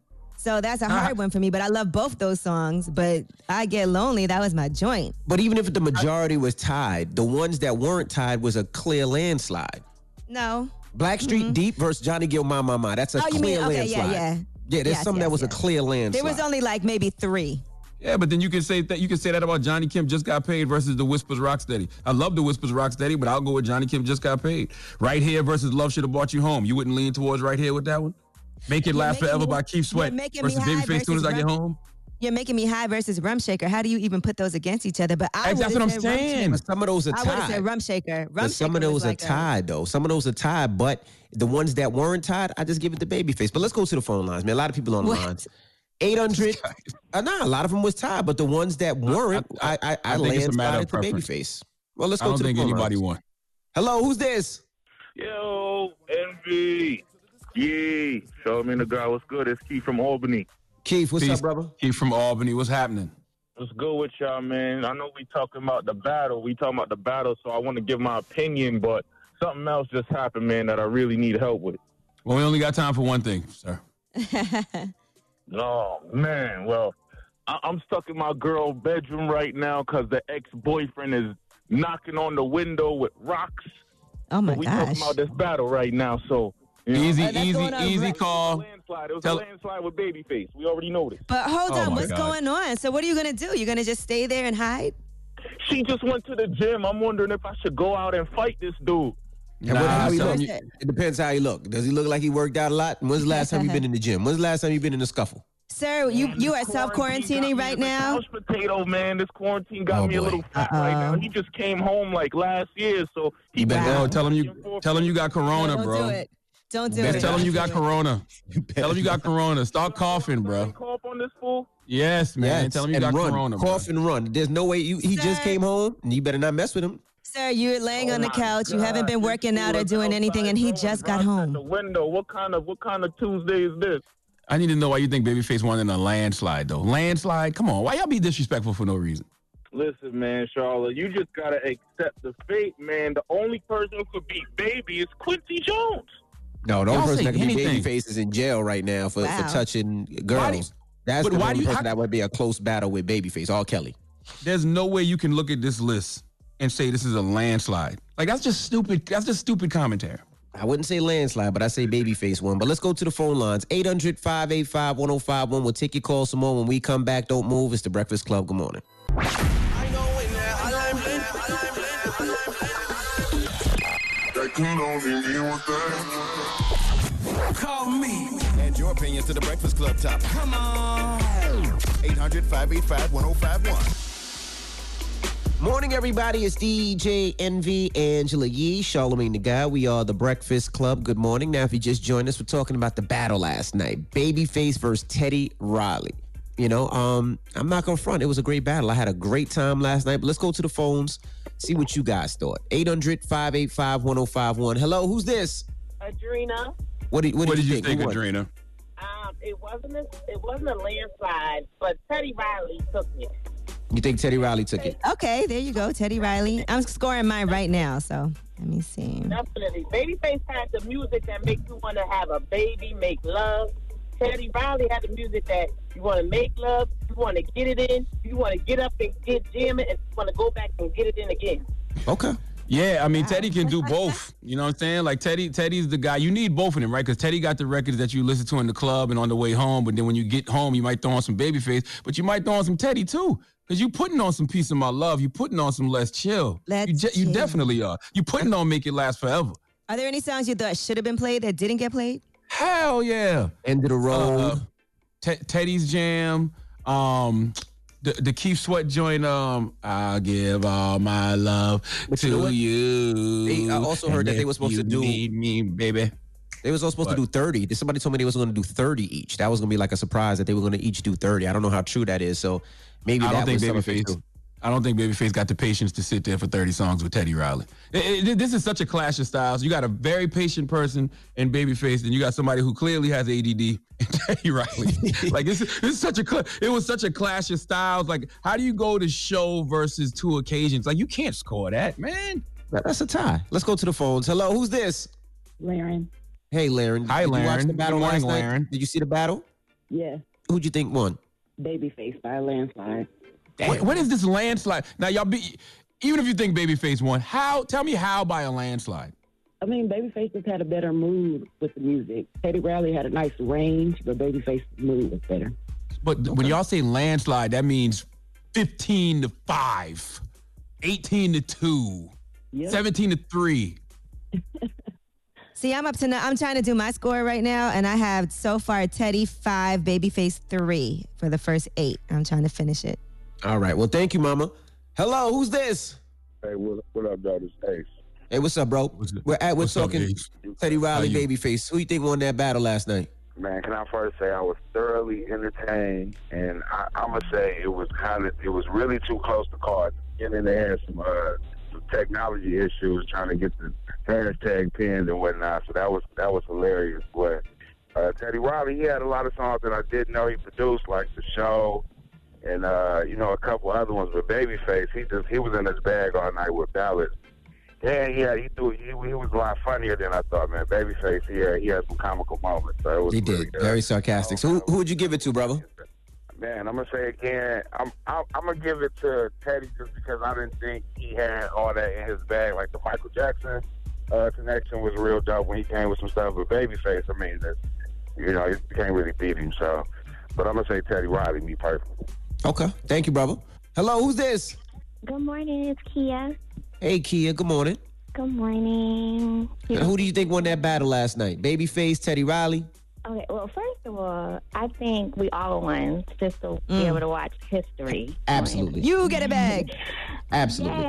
So that's a Uh-huh. hard one for me, but I love both those songs. But I Get Lonely, that was my joint. But even if the majority was tied, the ones that weren't tied was a clear landslide. No. Blackstreet Deep versus Johnny Gill My My My. That's a Mm-hmm. Oh, you clear mean- okay, yeah, landslide. yeah. Yeah, there's Yes, some yes, that was a clear landslide. There was only like maybe three. Yeah, but then you can say that you can say that about Johnny Kemp just got paid versus the Whispers Rocksteady. I love the Whispers Rocksteady, but I'll go with Johnny Kemp just got paid. Right here versus Love Should Have Brought You Home. You wouldn't lean towards right here with that one. Make it last forever me- by Keith Sweat you're making me versus Babyface. Soon as I get home. You're making me high versus Rump Shaker. How do you even put those against each other? But I That's would've what I'm saying. Some of those are tied. I would have tied. Rump Shaker. Rum But some of Shaker was those are like a- tied though. Some of those are tied, but the ones that weren't tied, I just give it to Babyface. But let's go to the phone lines, man. A lot of people on the What? lines. 800. [laughs] Uh, nah, a lot of them was tied, but the ones that weren't, I I, I, I think it's a matter of landslided to preference. Babyface. Well, let's I don't to think anybody lines. won. Hello, who's this? Yo, Envy. Yay. Show me the guy. What's good? It's Keith from Albany. Keith, what's Peace. up, brother? Keith from Albany. What's happening? What's good with y'all, man? I know we talking about the battle. We talking about the battle, so I want to give my opinion, but something else just happened, man, that I really need help with. Well, we only got time for one thing, sir. [laughs] Oh, man. Well, I- I'm stuck in my girl bedroom right now because the ex-boyfriend is knocking on the window with rocks. Oh my god. we gosh. talking about this battle right now, so... You know, Easy, easy, easy right- call. landslide. It was Tell- a landslide with Babyface. We already know this. But hold Oh on, my what's God. going on? So what are you gonna do? You're gonna just stay there and hide? She just went to the gym. I'm wondering if I should go out and fight this dude. And what- Nah, how he tell look? you- It depends how he look. Does he look like he worked out a lot? When's the last time you been in the gym? When's the last time you been in a scuffle? Sir, you you are self quarantining right now. couch potato, man. This quarantine got Oh, me a boy. little fat right now. Uh-uh. He just came home like last year, so he You better Wow. Yo, tell him you tell him you got corona, Don't bro. do it. Don't do Just it. tell him you got corona. [laughs] Tell him you got corona. Start coughing, bro. Cough on this fool. Yes, man. Yes, Tell him you and got run. corona. bro. Cough and run. There's no way you. He just came home, and you better not mess with him. Sir, you're laying Oh on the my couch. You haven't been working out or doing anything, and he just got home. The window. What kind of what kind of Tuesday is this? I need to know why you think Babyface won in a landslide, though. Landslide? Come on. Why y'all be disrespectful for no reason? Listen, man, Charlotte, you just gotta accept the fate, man. The only person who could beat Baby is Quincy Jones. No, the only Y'all person say that can be anything. babyface is in jail right now for, Wow. for touching Why do- girls. That's but the why only do you- person how- that would be a close battle with Babyface. R. Kelly. There's no way you can look at this list and say this is a landslide. Like that's just stupid. That's just stupid commentary. I wouldn't say landslide, but I say Babyface one. But let's go to the phone lines. 800 585 1051. We'll take your call some more when we come back. Don't move. It's the Breakfast Club. Good morning. Call me. Add your opinion to the Breakfast Club topic. Come on. 800 585 1051. Morning, everybody. It's DJ Envy, Angela Yee, Charlamagne the God. We are the Breakfast Club. Good morning. Now, if you just joined us, we're talking about the battle last night Babyface versus Teddy Riley. You know, um, I'm not gonna front. It was a great battle. I had a great time last night. But let's go to the phones, see what you guys thought. 800 585 1051. Hello, who's this? Adrena. What did, what What did did you you think? think, Adrena? Um, it wasn't a, it wasn't a landslide, but Teddy Riley took it. You think Teddy Riley took it? Okay, there you go, Teddy Riley. I'm scoring mine right now, so let me see. Definitely. Babyface had the music that makes you want to have a baby, make love. Teddy Riley had the music that you want to make love, you want to get it in, you want to get up and get jam it, and you want to go back and get it in again. Okay. Yeah, I mean Teddy can do both. You know what I'm saying? Like Teddy, Teddy's the guy. You need both of them, right? Because Teddy got the records that you listen to in the club and on the way home. But then when you get home, you might throw on some Babyface, but you might throw on some Teddy too. Because you're putting on some piece of my love. You're putting on some Let's Chill. Let's you, je- you definitely are. You putting on make it last forever. Are there any songs you thought should have been played that didn't get played? Hell yeah. End of the road. Uh, Te- Teddy's Jam, um, the the Keith Sweat joint, um, I'll give all my love But to you know you. They- I also heard that they were supposed to do- need me, baby. They was all supposed What? to do 30. Somebody told me they was going to do 30 each. That was going to be like a surprise that they were going to each do 30. I don't know how true that is. So maybe I don't think was some of it Babyface. Too. I don't think Babyface got the patience to sit there for 30 songs with Teddy Riley. It- it- this is such a clash of styles. You got a very patient person in Babyface, and you got somebody who clearly has ADD in [laughs] Teddy Riley. [laughs] like this, this is such a it was such a clash of styles. Like how do you go to show versus two occasions? Like you can't score that, man. That's a tie. Let's go to the phones. Hello, who's this? Laren. Hey, Laren. Hi, Did you watch Laren. the battle Good morning, last night? Laren. Did you see the battle? Yeah. who'd you think won? Babyface by a landslide. What, what is this landslide? Now, y'all be even if you think Babyface won, how? Tell me how by a landslide. I mean, Babyface just had a better mood with the music. Teddy Riley had a nice range, but Babyface's mood was better. But when y'all say landslide, that means 15 to 5, 18 to 2, 17 to 3. [laughs] See, I'm up to now. I'm trying to do my score right now, and I have so far Teddy five, Babyface three for the first eight. I'm trying to finish it. All right. Well, thank you, Mama. Hello, who's this? Hey, what, what up, dog? It's Ace. Hey, what's up, bro? We're at we're What's up, talking Teddy Riley, How you? Babyface. Who you think won that battle last night? Man, can I first say I was thoroughly entertained, and I, I'm gonna say it was kind of, it was really too close to call. At the beginning, they had some, uh, some technology issues trying to get the hashtag pinned and whatnot. So that was that was hilarious. But uh, Teddy Riley, he had a lot of songs that I didn't know he produced, like the show, and uh, you know a couple other ones. But Babyface, he just he was in his bag all night with ballads. Yeah, yeah, he threw, he, he was a lot funnier than I thought, man. Babyface, he had, he had some comical moments. So it was He did. good. Very sarcastic. So who, who would you give it to, brother? Man, I'm gonna say again, I'm I'm, I'm gonna give it to Teddy just because I didn't think he had all that in his bag. Like the Michael Jackson uh, connection was real dope when he came with some stuff. But Babyface, I mean, that's you know, you can't really beat him. So, but I'm gonna say Teddy Riley, me personally. Okay. Thank you, brother. Hello, who's this? Good morning, it's Kia. Hey, Kia. Good morning. Good morning. And who do you think won that battle last night? Babyface, Teddy Riley. Okay, well, first of all, I think we all won just to be Mm. able to watch history. Absolutely. You get a bag. Absolutely.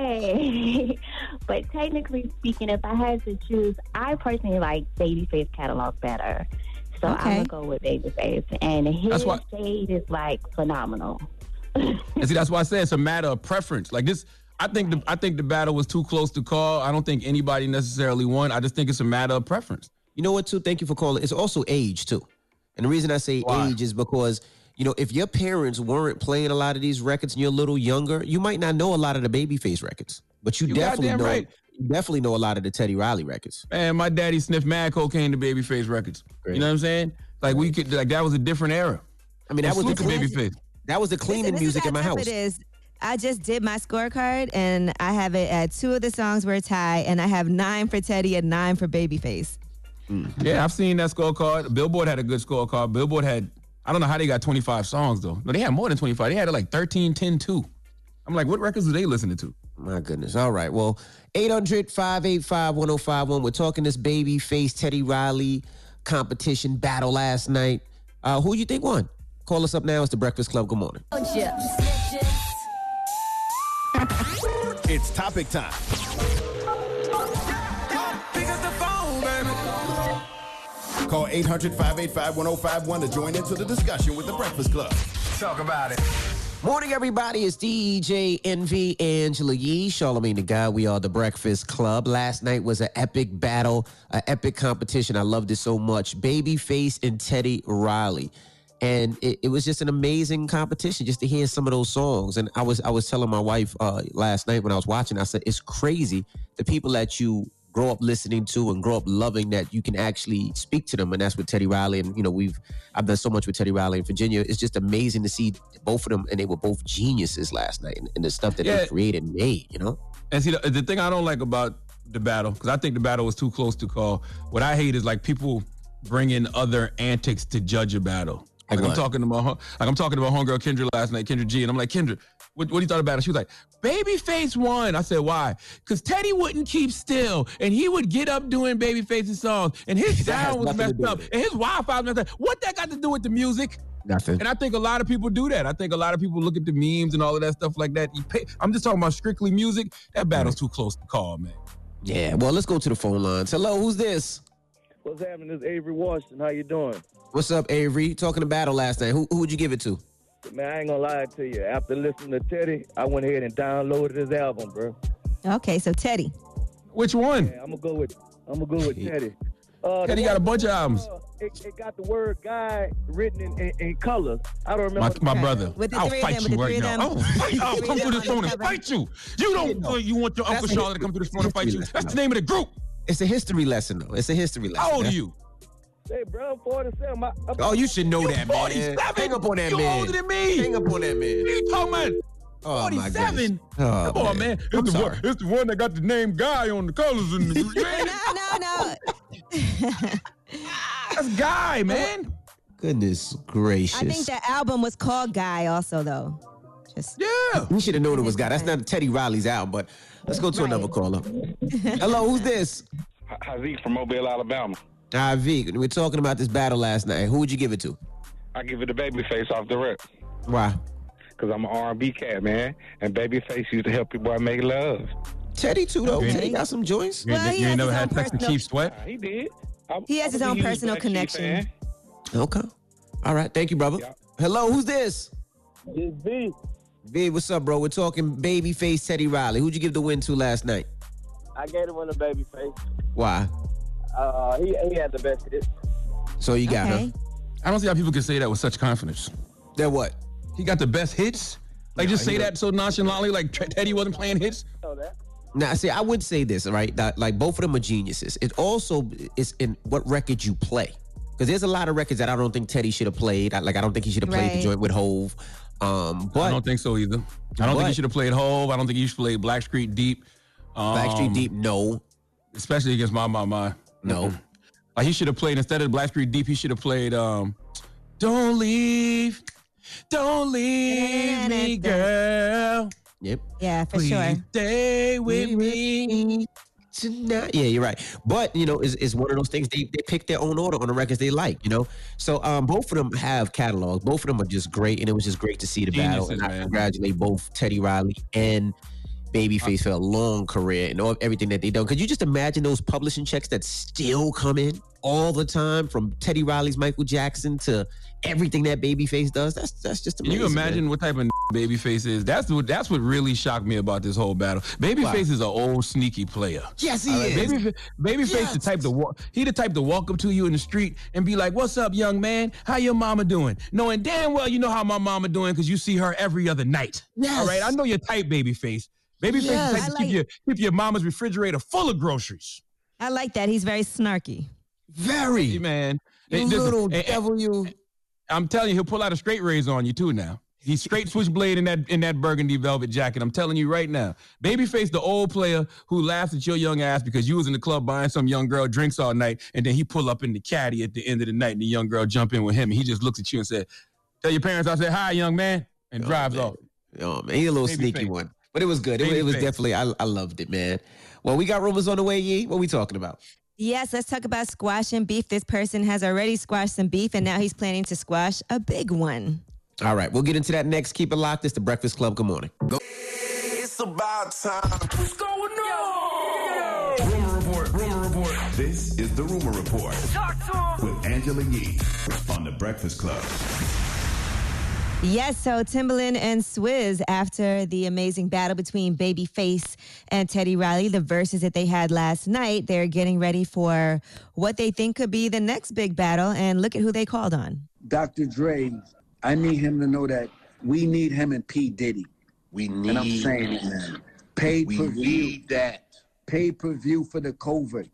Yay! [laughs] but technically speaking, if I had to choose, I personally like Babyface catalog better. So I'm gonna go with Babyface, and his That's why- shade is like phenomenal. And see, that's why I say it's a matter of preference. Like this, I think the I think the battle was too close to call. I don't think anybody necessarily won. I just think it's a matter of preference. You know what, too? Thank you for calling. It's also age, too. And the reason I say age is because, you know, if your parents weren't playing a lot of these records and you're a little younger, you might not know a lot of the Babyface records. But you, You definitely know right. you definitely know a lot of the Teddy Riley records. Man, my daddy sniffed mad cocaine to Babyface records. You know what I'm saying? Like we could, like that was a different era. I mean, that was the Babyface. That was the cleaning Listen, this music how in my house. It is. I just did my scorecard, and I have it at two of the songs were a tie, and I have nine for Teddy and nine for Babyface. Yeah, I've seen that scorecard. Billboard had a good scorecard. Billboard had, I don't know how they got 25 songs though. No, they had more than 25. They had like 13, 10, 2. I'm like, what records are they listening to? My goodness. All right. Well, 800 585 1051. We're talking this Babyface Teddy Riley competition battle last night. Uh, who do you think won? Call us up now. It's the Breakfast Club. Good morning. It's topic time. Call 800 585 1051 to join into the discussion with the Breakfast Club. Talk about it. Morning, everybody. It's DJ Envy Angela Yee, Charlamagne the God. We are the Breakfast Club. Last night was an epic battle, an epic competition. I loved it so much. Babyface and Teddy Riley. And it, it was just an amazing competition just to hear some of those songs. And I was I was telling my wife uh, last night when I was watching, I said, it's crazy the people that you grow up listening to and grow up loving that you can actually speak to them and that's with Teddy Riley and you know we've I've done so much with Teddy Riley in Virginia it's just amazing to see both of them and they were both geniuses last night and, and the stuff that Yeah. they created and made you know And see, the, the thing I don't like about the battle, because I think the battle was too close to call. What I hate is like people bringing other antics to judge a battle. Like I'm talking about, like I'm talking about homegirl Kendra last night, Kendra G, and I'm like, Kendra, what, what do you thought about it? She was like, Babyface won. I said, why? Because Teddy wouldn't keep still, and he would get up doing Babyface's songs, and his [laughs] sound was messed up, and his Wi-Fi was messed up. What that got to do with the music? nothing And I think a lot of people do that. I think a lot of people look at the memes and all of that stuff like that. Pay, I'm just talking about strictly music. That battle's too close to call, man. yeah well let's go to the phone lines hello who's this What's happening? This is Avery Washington. How you doing? what's up Avery talking to battle last night who, who would you give it to Man, I ain't gonna lie to you. After listening to Teddy, I went ahead and downloaded his album, bro. Okay, so Teddy. Which one? Yeah, I'm gonna go with I'm gonna go with Teddy. Uh, Teddy got a bunch of albums. uh, it, it got the word "guy" written in, in, in colors. I don't remember. My, my brother, With the I'll fight them, with you the right now. them. I'll, fight, I'll come through this on phone and fight you. You don't. uh, you want your Uncle That's a- Charlotte to come through this phone and fight you. That's the name of the group. It's a history lesson though it's a history lesson How old are you? Hey, bro, I'm 47. My, Oh, you should know that, man. 47? Hang up on that You man. older than me. Hang up on that man. What are you talking about? Oh, 47? Oh, Come on, man. It's I'm the, sorry. one, it's the one that got the name Guy on the colors. And the, [laughs] you no, no, no. [laughs] that's Guy, man. Goodness gracious. I think that album was called Guy also though. Just Yeah. We should have known it was God. That's not Teddy Riley's album, but let's go to another caller. Hello, who's this? Hazik from Mobile, Alabama. IV. We're talking about this battle last night. Who would you give it to? I give it a babyface off the rip. Why? Cause I'm an R&B cat, man, and babyface used to help your boy make love. Teddy too though. You Teddy got some joints. You, ain't- Well, he you ain't never had own sex and personal- Keith Sweat? He did. I, He has I his own personal connection. fan. Okay. All right. Thank you, brother. Hello, who's this? It's V. V, what's up, bro? We're talking babyface Teddy Riley. Who'd you give the win to last night? I gave him a Babyface. Why? Uh, he, he had the best hits. So you got Okay. her. I don't see how people can say that with such confidence. That what? He got the best hits. Like just say that so nonchalantly, like Teddy wasn't playing hits. know that. Now, see, I would say this, right? That like both of them are geniuses. It also is in what record you play, because there's a lot of records that I don't think Teddy should have played. I- Like I don't think he should have played the joint with Hove. Um, but I don't think so either. I don't think he should have played Hove. I don't think he should play Black Street Deep. Um, Backstreet Deep, no, especially against my my my. no. Like he should have played instead of Black Street Deep. He should have played um, "Don't Leave, Don't Leave Me, Girl." Yep. Yeah, for Please sure. stay with me. Tonight. Yeah, you're right. But you know, it's, it's one of those things. They they pick their own order on the records they like. You know, so um, both of them have catalogs. Both of them are just great, and it was just great to see the battle. And I man. congratulate both Teddy Riley and Babyface for a long career and all, everything that they done. Could you just imagine those publishing checks that still come in all the time from Teddy Riley's Michael Jackson to everything that Babyface does? That's that's just Can amazing. you imagine man. what type of [laughs] Babyface is? That's what that's what really shocked me about this whole battle. Babyface Why? is an old sneaky player. Yes, he All right, is. Baby, Babyface the type to walk. He the type to walk up to you in the street and be like, "What's up, young man? How your mama doing?" Knowing damn well you know how my mama doing because you see her every other night. Yes. All right, I know your type, Babyface. Babyface Yes. is the type I to like- keep your keep your mama's refrigerator full of groceries. I like that. He's very snarky. Very. Hey, man. You Hey, listen, little and- and- devil, you. I'm telling you, he'll pull out a straight razor on you too now. He's straight switchblade in that in that burgundy velvet jacket. I'm telling you right now. Babyface, the old player who laughs at your young ass because you was in the club buying some young girl drinks all night, and then he pull up in the caddy at the end of the night, and the young girl jump in with him, and he just looks at you and said, "Tell your parents I said hi, young man," and oh, drives man. off. Oh man, he a little Baby sneaky face. one, but it was good. It, it was face. definitely. I, I loved it, man. Well, we got rumors on the way. Yee. What we talking about? Yes, let's talk about squash and beef. This person has already squashed some beef and now he's planning to squash a big one. All right, we'll get into that next. Keep it locked. It's the Breakfast Club. Good morning. It's about time. What's going on? Rumor report. Rumor report. This is the rumor report Talk to him. with Angela Yee on the Breakfast Club. Yes, so Timbaland and Swizz, after the amazing battle between Babyface and Teddy Riley, the Verzuz that they had last night, they're getting ready for what they think could be the next big battle. And look at who they called on. Dr. Dre, I need him to know that we need him and P. Diddy. We need And I'm saying it, man. Pay We per view. need that. Pay per view for the COVID.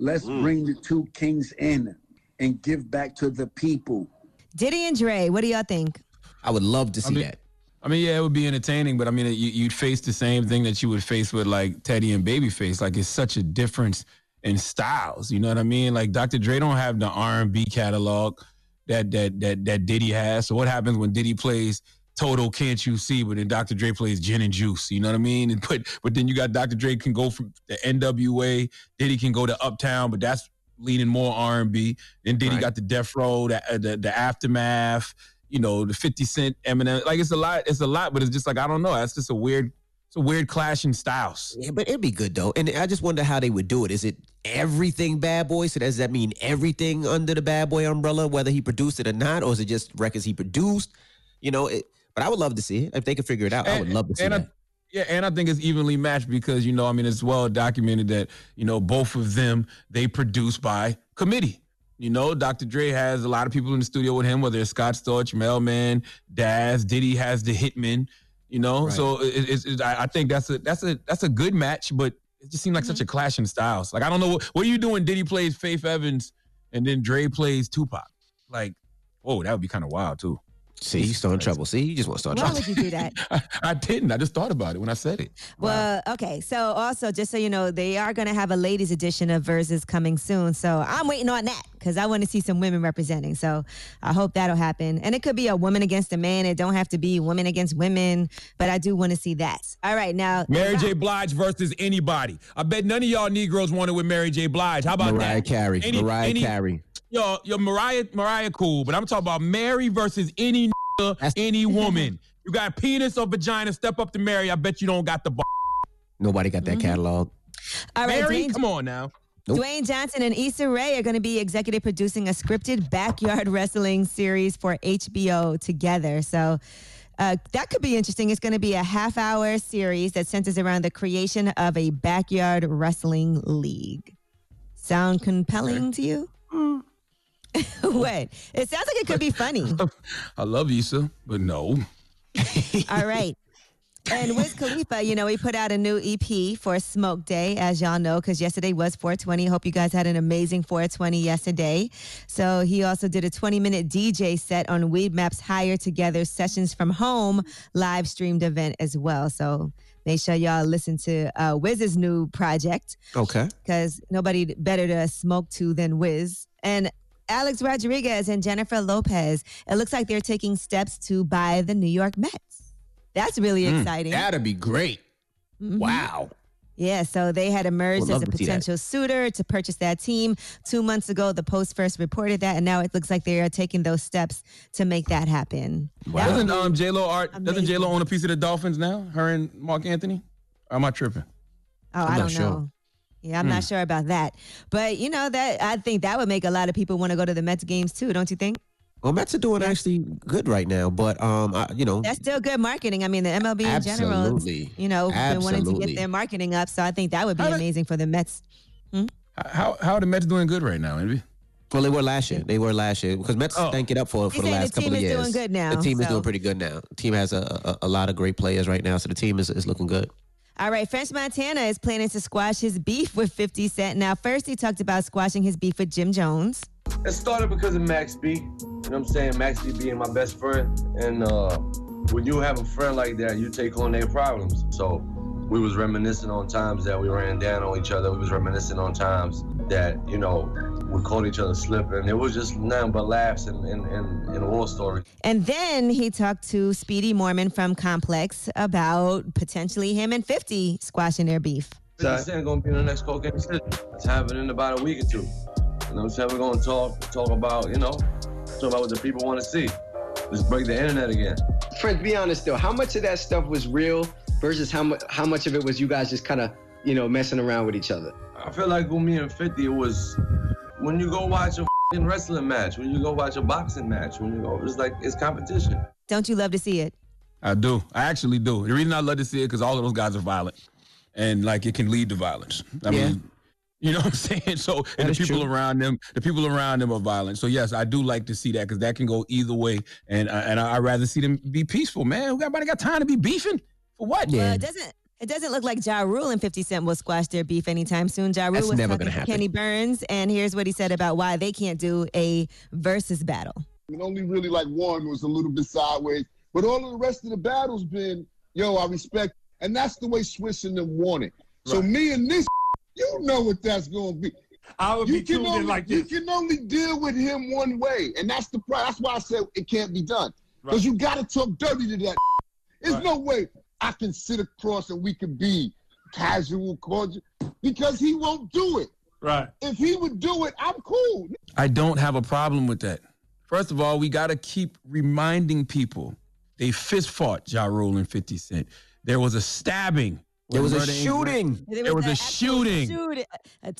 Let's Mm. bring the two kings in and give back to the people. Diddy and Dre, what do y'all think? I would love to see mean- that. I mean, yeah, it would be entertaining, but I mean, you, you'd face the same thing that you would face with like Teddy and Babyface. Like, it's such a difference in styles. You know what I mean? Like, Dr. Dre don't have the R and B catalog that that that that Diddy has. So, what happens when Diddy plays Total Can't You See, but then Dr. Dre plays Gin and Juice? You know what I mean? And but but then you got Dr. Dre can go from the NWA, Diddy can go to Uptown, but that's leaning more R and B. Then Diddy Right. got the Death Row, the, the the aftermath you know, the 50 Cent, Eminem. Like it's a lot, it's a lot, but it's just like I don't know. That's just a weird, it's a weird clash in styles. Yeah, but it'd be good though. And I just wonder how they would do it. Is it everything Bad Boy? So does that mean everything under the Bad Boy umbrella, whether he produced it or not, or is it just records he produced? You know, it, but I would love to see it if they could figure it out. I would love to see and that. I, yeah, and I think it's evenly matched because you know, I mean, it's well documented that you know both of them they produce by committee. You know, Dr. Dre has a lot of people in the studio with him, whether it's Scott Storch, Mel-Man, Daz, Diddy has the Hitman. You know, Right. so it, it's, it's, I I think that's a that's a that's a good match, but it just seemed like such a mm-hmm. clash in styles. Like I don't know what what are you doing. Diddy plays Faith Evans and then Dre plays Tupac. Like, whoa, that would be kind of wild too. See, you still in trouble. See, you just want to start Why trouble. would you do that? [laughs] I, I didn't. I just thought about it when I said it. Well, okay. So also, just so you know, they are going to have a ladies edition of Verzuz coming soon. So I'm waiting on that because I want to see some women representing. So I hope that'll happen. And it could be a woman against a man. It don't have to be women against women, but I do want to see that. All right, now Mary J. Blige versus anybody. I bet none of y'all Negroes want wanted with Mary J. Blige. How about Mariah that? Carey. Mariah Carey. Yo, yo, Mariah, Mariah, cool, but I'm talking about Mary versus any nigga, any [laughs] woman. You got penis or vagina? Step up to Mary. I bet you don't got the. Bar. Nobody got that Mm-hmm. catalog. All right, Mary, Dwayne- come on now. Dwayne Johnson and Issa Rae are going to be executive producing a scripted backyard [laughs] wrestling series for HBO together. So uh, that could be interesting. It's going to be a half hour series that centers around the creation of a backyard wrestling league. Sound compelling to you? [laughs] what? It sounds like it could be funny. [laughs] I love Issa, but no. [laughs] All right. And Wiz Khalifa, you know, he put out a new EP for Smoke Day, as y'all know, because yesterday was 420. Hope you guys had an amazing 420 yesterday. So he also did a 20 minute DJ set on Weedmaps Higher Together Sessions from Home live streamed event as well. So make sure y'all listen to uh, Wiz's new project Okay. because nobody better to smoke to than Wiz. And Alex Rodriguez and Jennifer Lopez, it looks like they're taking steps to buy the New York Mets. That's really Mm, exciting. That'd be great. Mhm. Wow. Yeah, so they had emerged as love a to potential suitor to purchase that team. Two months ago, the Post first reported that, and now it looks like they are taking those steps to make that happen. That would Doesn't um J Lo art? Doesn't. J Lo own a piece of the Dolphins now? Her and Marc Anthony? Or am I tripping? Oh, I'm I don't sure. Know. Yeah, I'm not Hmm. sure about that. But you know that I think that would make a lot of people want to go to the Mets games too, don't you think? Well, Mets are doing actually good right now, but um, I, you know, That's still good marketing. I mean, the MLB in general, Absolutely. you know, absolutely. been wanting to get their marketing up. So I think that would be How did- amazing for the Mets. How how are the Mets doing good right now, Envy? well, they were last year. They were last year because Mets Oh. stank it up for for He's the saying last the couple team of is years. doing good now, The team is doing pretty good now. The team has a, a a lot of great players right now, so the team is, is looking good. All right, French Montana is planning to squash his beef with 50 Cent. Now, first he talked about squashing his beef with Jim Jones. It started because of Max B. You know what I'm saying? Max B being my best friend. And uh, when you have a friend like that, you take on their problems. So we was reminiscing on times that we ran down on each other. We was reminiscing on times that, you know, we caught each other slipping. It was just nothing but laughs and, and, and, and war stories. And then he talked to Speedy Morman from Complex about potentially him and 50 squashing their beef. 50 Cent gonna be in the next Cocaine City. It's happening in about a week or two. You know what I'm saying? We're gonna talk talk about, you know, talk about what the people wanna see. Let's break the internet again. Friends, be honest though. How much of that stuff was real versus how much how much of it was you guys just kind of you know messing around with each other? I feel like with me and 50, it was when you go watch a fing wrestling match, when you go watch a boxing match, when you go, it's like it's competition. Don't you love to see it? I do. I actually do. The reason I love to see it because all of those guys are violent, and like it can lead to violence. I Yeah. mean, you know what I'm saying. [laughs] So, and the people true. around them, the people around them are violent. So yes, I do like to see that because that can go either way, and I- and I would rather see them be peaceful. Man, who everybody got time to be beefing for what? Well, it doesn't. It doesn't look like Ja Rule and 50 Cent will squash their beef anytime soon. Ja Rule That's was never talking gonna happen. Kenny Burns, and here's what he said about why they can't do a versus battle. And only really like one was a little bit sideways. But all of the rest of the battles been, yo, I respect. And that's the way Swizz and them want it. So me and this, [laughs] you know what that's going to be. I would you be tuned in only, like You this. can only deal with him one way. And that's the problem. That's why I said it can't be done. Because you got to talk dirty to that. [laughs] There's no way I can sit across and we can be casual, cordial, because he won't do it. Right. If he would do it, I'm cool. I don't have a problem with that. First of all, we got to keep reminding people they fist fought Ja Rule and 50 Cent. There was a stabbing. There was a shooting. There was a shooting. Shoot,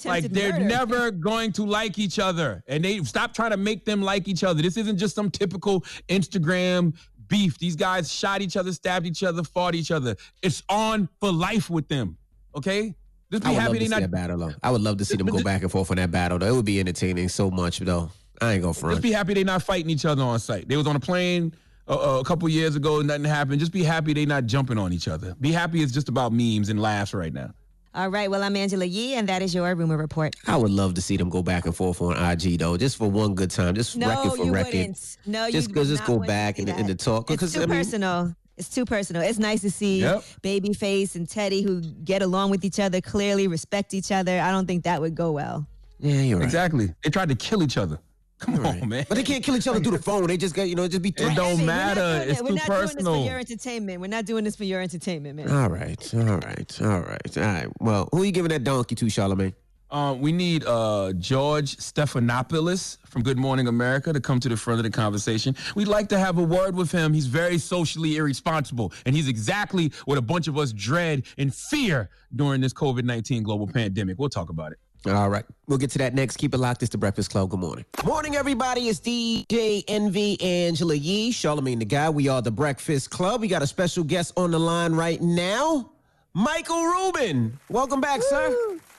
Like they're murder. never going to like each other, and they stop trying to make them like each other. This isn't just some typical Instagram beef. These guys shot each other, stabbed each other, fought each other. It's on for life with them. Okay, just be I would love to they see that battle though. I would love to see them go back and forth on that battle. Though. It would be entertaining so much though. I ain't gonna front. Just be happy they not fighting each other on site. They was on a plane uh, a couple years ago, nothing happened. Just be happy they not jumping on each other. Be happy it's just about memes and laughs right now. All right. Well, I'm Angela Yee, and that is your rumor report. I would love to see them go back and forth on IG though, just for one good time, just No, record for you record. wouldn't. No, you just would just go back and, and the talk. It's too I mean, personal. It's too personal. It's nice to see Yep. Babyface and Teddy who get along with each other clearly, respect each other. I don't think that would go well. yeah, you're right. Exactly. They tried to kill each other. Come on, man. But they can't kill each other through the phone. They just got you know just be. It don't We're not matter. doing It's it. We're too not doing this for your entertainment. We're not doing this for your entertainment, man. All right, all right, all right, all right. Well, who are you giving that donkey to, Charlamagne? Uh, we need uh, George Stephanopoulos from Good Morning America to come to the front of the conversation. We'd like to have a word with him. He's very socially irresponsible, and he's exactly what a bunch of us dread and fear during this COVID 19 global pandemic. We'll talk about it. All right. We'll get to that next. Keep it locked. It's the Breakfast Club. Good morning. Morning, everybody. It's DJ Envy Angela Yee, Charlamagne the God. We are the Breakfast Club. We got a special guest on the line right now, Michael Rubin. Welcome back, sir.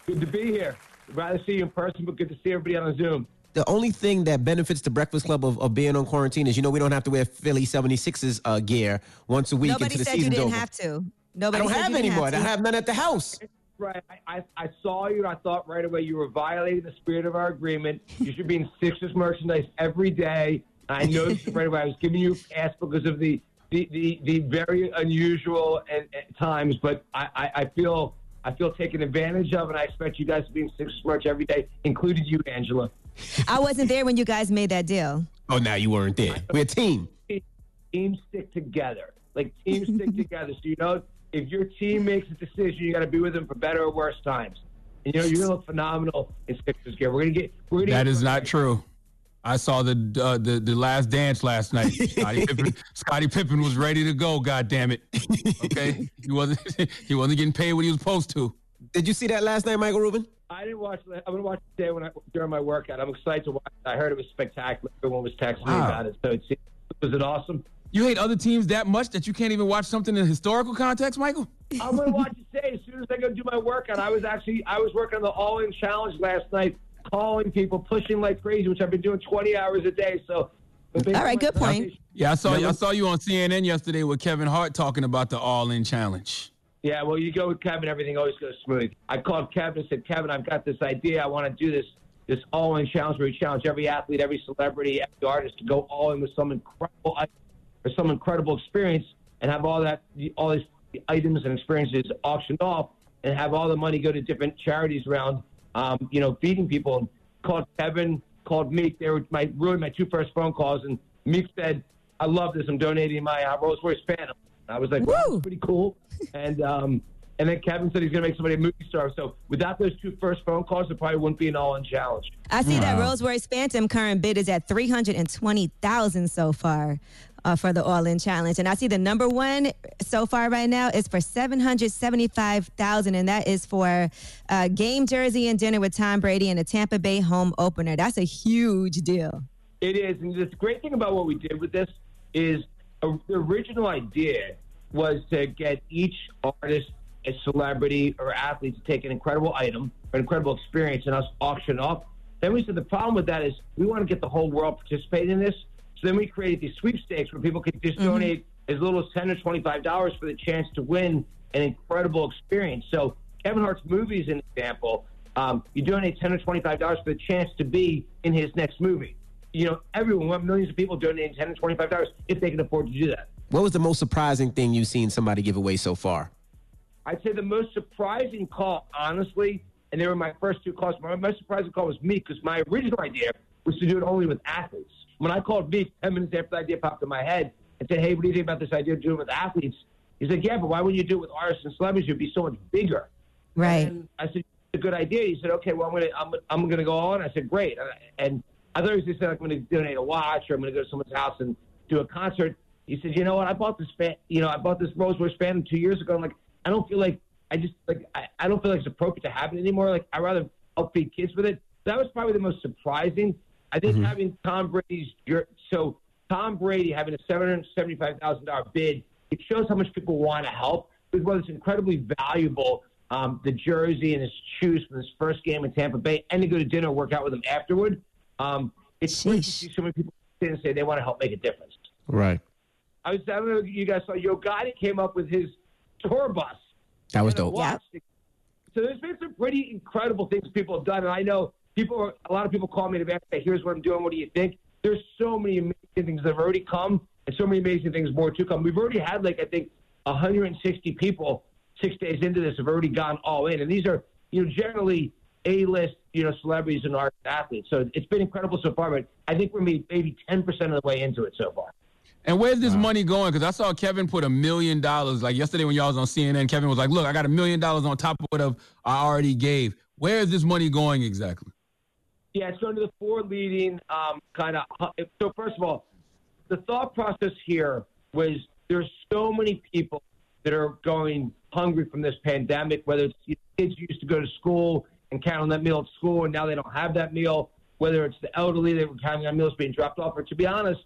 Good to be here. I'd rather see you in person, but good to see everybody on Zoom. The only thing that benefits the Breakfast Club of, of being on quarantine is, you know, we don't have to wear Philly 76ers uh, gear once a week Nobody until the said you didn't over. have to. Nobody I Nobody don't said have you didn't any more. have I to. have none at the house. Right. I, I, I saw you and I thought right away you were violating the spirit of our agreement. You should be in Sixers merchandise every day. I noticed it right away. I was giving you a pass because of the the, the, the very unusual and, and times, but I, I, I feel I feel taken advantage of, and I expect you guys to be in Sixers merch every day, including you, Angela. I wasn't there when you guys made that deal. Oh, now you weren't there. We're a team. Teams stick together. Like teams stick together. So you know, if your team makes a decision, you got to be with them for better or worse times. And you know, you're gonna look phenomenal in Sixers gear. We're gonna get. We're gonna That get is not [laughs] true. I saw the uh, the the last dance last night. [laughs] Scottie Pippen, Scottie Pippen was ready to go. God damn it! [laughs] Okay, he wasn't he wasn't getting paid what he was supposed to. Did you see that last night, Michael Rubin? I didn't watch. I'm gonna watch it today when I during my workout. I'm excited to watch. I heard it was spectacular. Everyone was texting me about it. So it's, was it awesome? You hate other teams that much that you can't even watch something in historical context, Michael? [laughs] I'm gonna watch it today as soon as I go do my workout. I was actually I was working on the All In Challenge last night, calling people, pushing like crazy, which I've been doing 20 hours a day. So. All right, good point. Yeah, I saw I saw you on CNN yesterday with Kevin Hart talking about the All In Challenge. Yeah, well, you go with Kevin, everything always goes smooth. I called Kevin and said, Kevin, I've got this idea. I want to do this this all in challenge where we challenge every athlete, every celebrity, every artist to go all in with some incredible item or some incredible experience and have all that all these items and experiences auctioned off and have all the money go to different charities around um, you know, feeding people. And called Kevin, called Meek. They were my really my two first phone calls and Meek said, I love this. I'm donating my uh, Rolls Royce Phantom. I was like, wow, that's pretty cool. And um, and then Kevin said he's going to make somebody a movie star. So without those two first phone calls, it probably wouldn't be an all-in challenge. I see that Rolls Royce Phantom current bid is at three hundred and twenty thousand so far uh, for the All In Challenge, and I see the number one so far right now is for seven hundred seventy five thousand, and that is for uh, game jersey and dinner with Tom Brady and a Tampa Bay home opener. That's a huge deal. It is, and the great thing about what we did with this is uh, the original idea was to get each artist, a celebrity, or athlete to take an incredible item, an incredible experience, and us auction off. Then we said the problem with that is we want to get the whole world participating in this. So then we created these sweepstakes where people could just donate as little as ten or twenty-five dollars for the chance to win an incredible experience. So Kevin Hart's movie is an example. Um, you donate ten or twenty-five dollars for the chance to be in his next movie. You know, everyone, millions of people donating ten or twenty-five dollars if they can afford to do that. What was the most surprising thing you've seen somebody give away so far? I'd say the most surprising call, honestly, and they were my first two calls. My most surprising call was me because my original idea was to do it only with athletes. When I called Meek 10 minutes after the idea popped in my head and said, hey, what do you think about this idea of doing it with athletes? He said, yeah, but why wouldn't you do it with artists and celebrities? It would be so much bigger. Right. And I said, it's a good idea. He said, okay, well, I'm going to I'm, I'm gonna go on. I said, great. And I thought he was just saying, like, I'm going to donate a watch or I'm going to go to someone's house and do a concert. He said, you know what? I bought this fan, you know, I bought this Rolls Royce Phantom two years ago. I'm like, I don't feel like, I just, like, I, I don't feel like it's appropriate to have it anymore. Like, I'd rather help feed kids with it. That was probably the most surprising. I think having Tom Brady's, jer- so Tom Brady having a $775,000 bid, it shows how much people want to help. Because while it's incredibly valuable, um, the jersey and his shoes from his first game in Tampa Bay, and to go to dinner and work out with him afterward, um, it's great to see so many people sit and say they want to help make a difference. Right. I was, I don't know if you guys saw, Yo Gotti came up with his tour bus. That was dope. Yeah. So there's been some pretty incredible things people have done, and I know people. A lot of people call me to say, "Here's what I'm doing. What do you think?" There's so many amazing things that have already come, and so many amazing things more to come. We've already had like I think 160 people six days into this have already gone all in, and these are you know generally A-list you know celebrities and artists, athletes. So it's been incredible so far, but I think we're maybe maybe 10 percent of the way into it so far. And where's this money going? Because I saw Kevin put a million dollars. Like yesterday when y'all was on CNN, Kevin was like, "Look, I got a million dollars on top of what I already gave. Where is this money going exactly?" Yeah, it's to the four leading um, kind of. So first of all, the thought process here was there's so many people that are going hungry from this pandemic. Whether it's kids who used to go to school and count on that meal at school, and now they don't have that meal. Whether it's the elderly that were counting on meals being dropped off, or to be honest,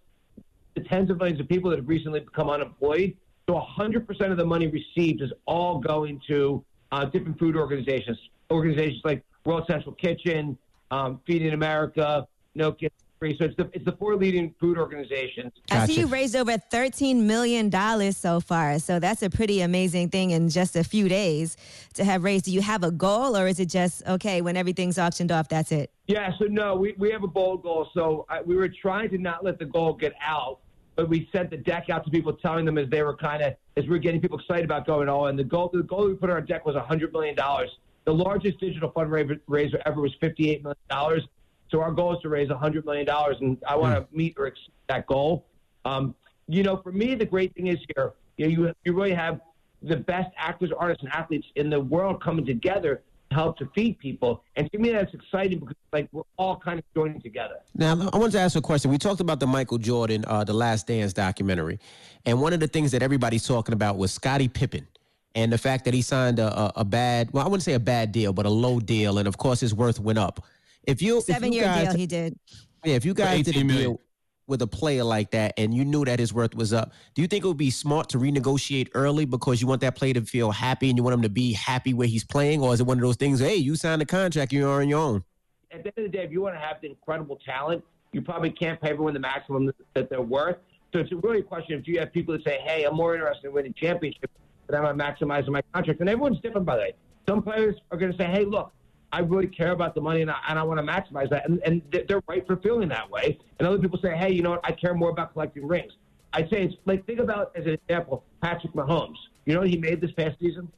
the tens of millions of people that have recently become unemployed. So 100% of the money received is all going to uh, different food organizations, organizations like World Central Kitchen, um, Feeding America, No Kids Free. So it's the, it's the four leading food organizations. I see you raised over $13 million so far. So that's a pretty amazing thing in just a few days to have raised. Do you have a goal or is it just, okay, when everything's auctioned off, that's it? Yeah, so no, we, we have a bold goal. So I, we were trying to not let the goal get out, but we sent the deck out to people, telling them as they were kind of as we were getting people excited about going all. And the goal, the goal we put on our deck was hundred million dollars. The largest digital fundraiser ever was fifty-eight million dollars. So our goal is to raise hundred million dollars, and I want to meet or exceed that goal. Um, you know, for me, the great thing is here, you know, you you really have the best actors, artists, and athletes in the world coming together to help to feed people. And to me, that's exciting because like we're all kind of joining together. Now, I wanted to ask a question. We talked about the Michael Jordan, uh, the Last Dance documentary, and one of the things that everybody's talking about was Scottie Pippen. And the fact that he signed a, a, a bad, well, I wouldn't say a bad deal, but a low deal, and of course his worth went up. If you seven if you year guys, deal, he did. Yeah, if you guys did a 18 million. deal with a player like that and you knew that his worth was up, do you think it would be smart to renegotiate early because you want that player to feel happy and you want him to be happy where he's playing? Or is it one of those things, hey, you signed a contract, you're on your own? At the end of the day, if you want to have the incredible talent, you probably can't pay everyone the maximum that they're worth. So it's really a question of do you have people that say, hey, I'm more interested in winning championships than I'm maximizing my contract? And everyone's different, by the way. Some players are going to say, hey, look, I really care about the money and I, and I want to maximize that. And, and they're right for feeling that way. And other people say, hey, you know what? I care more about collecting rings. I'd say it's like, think about, as an example, Patrick Mahomes. You know what he made this past season?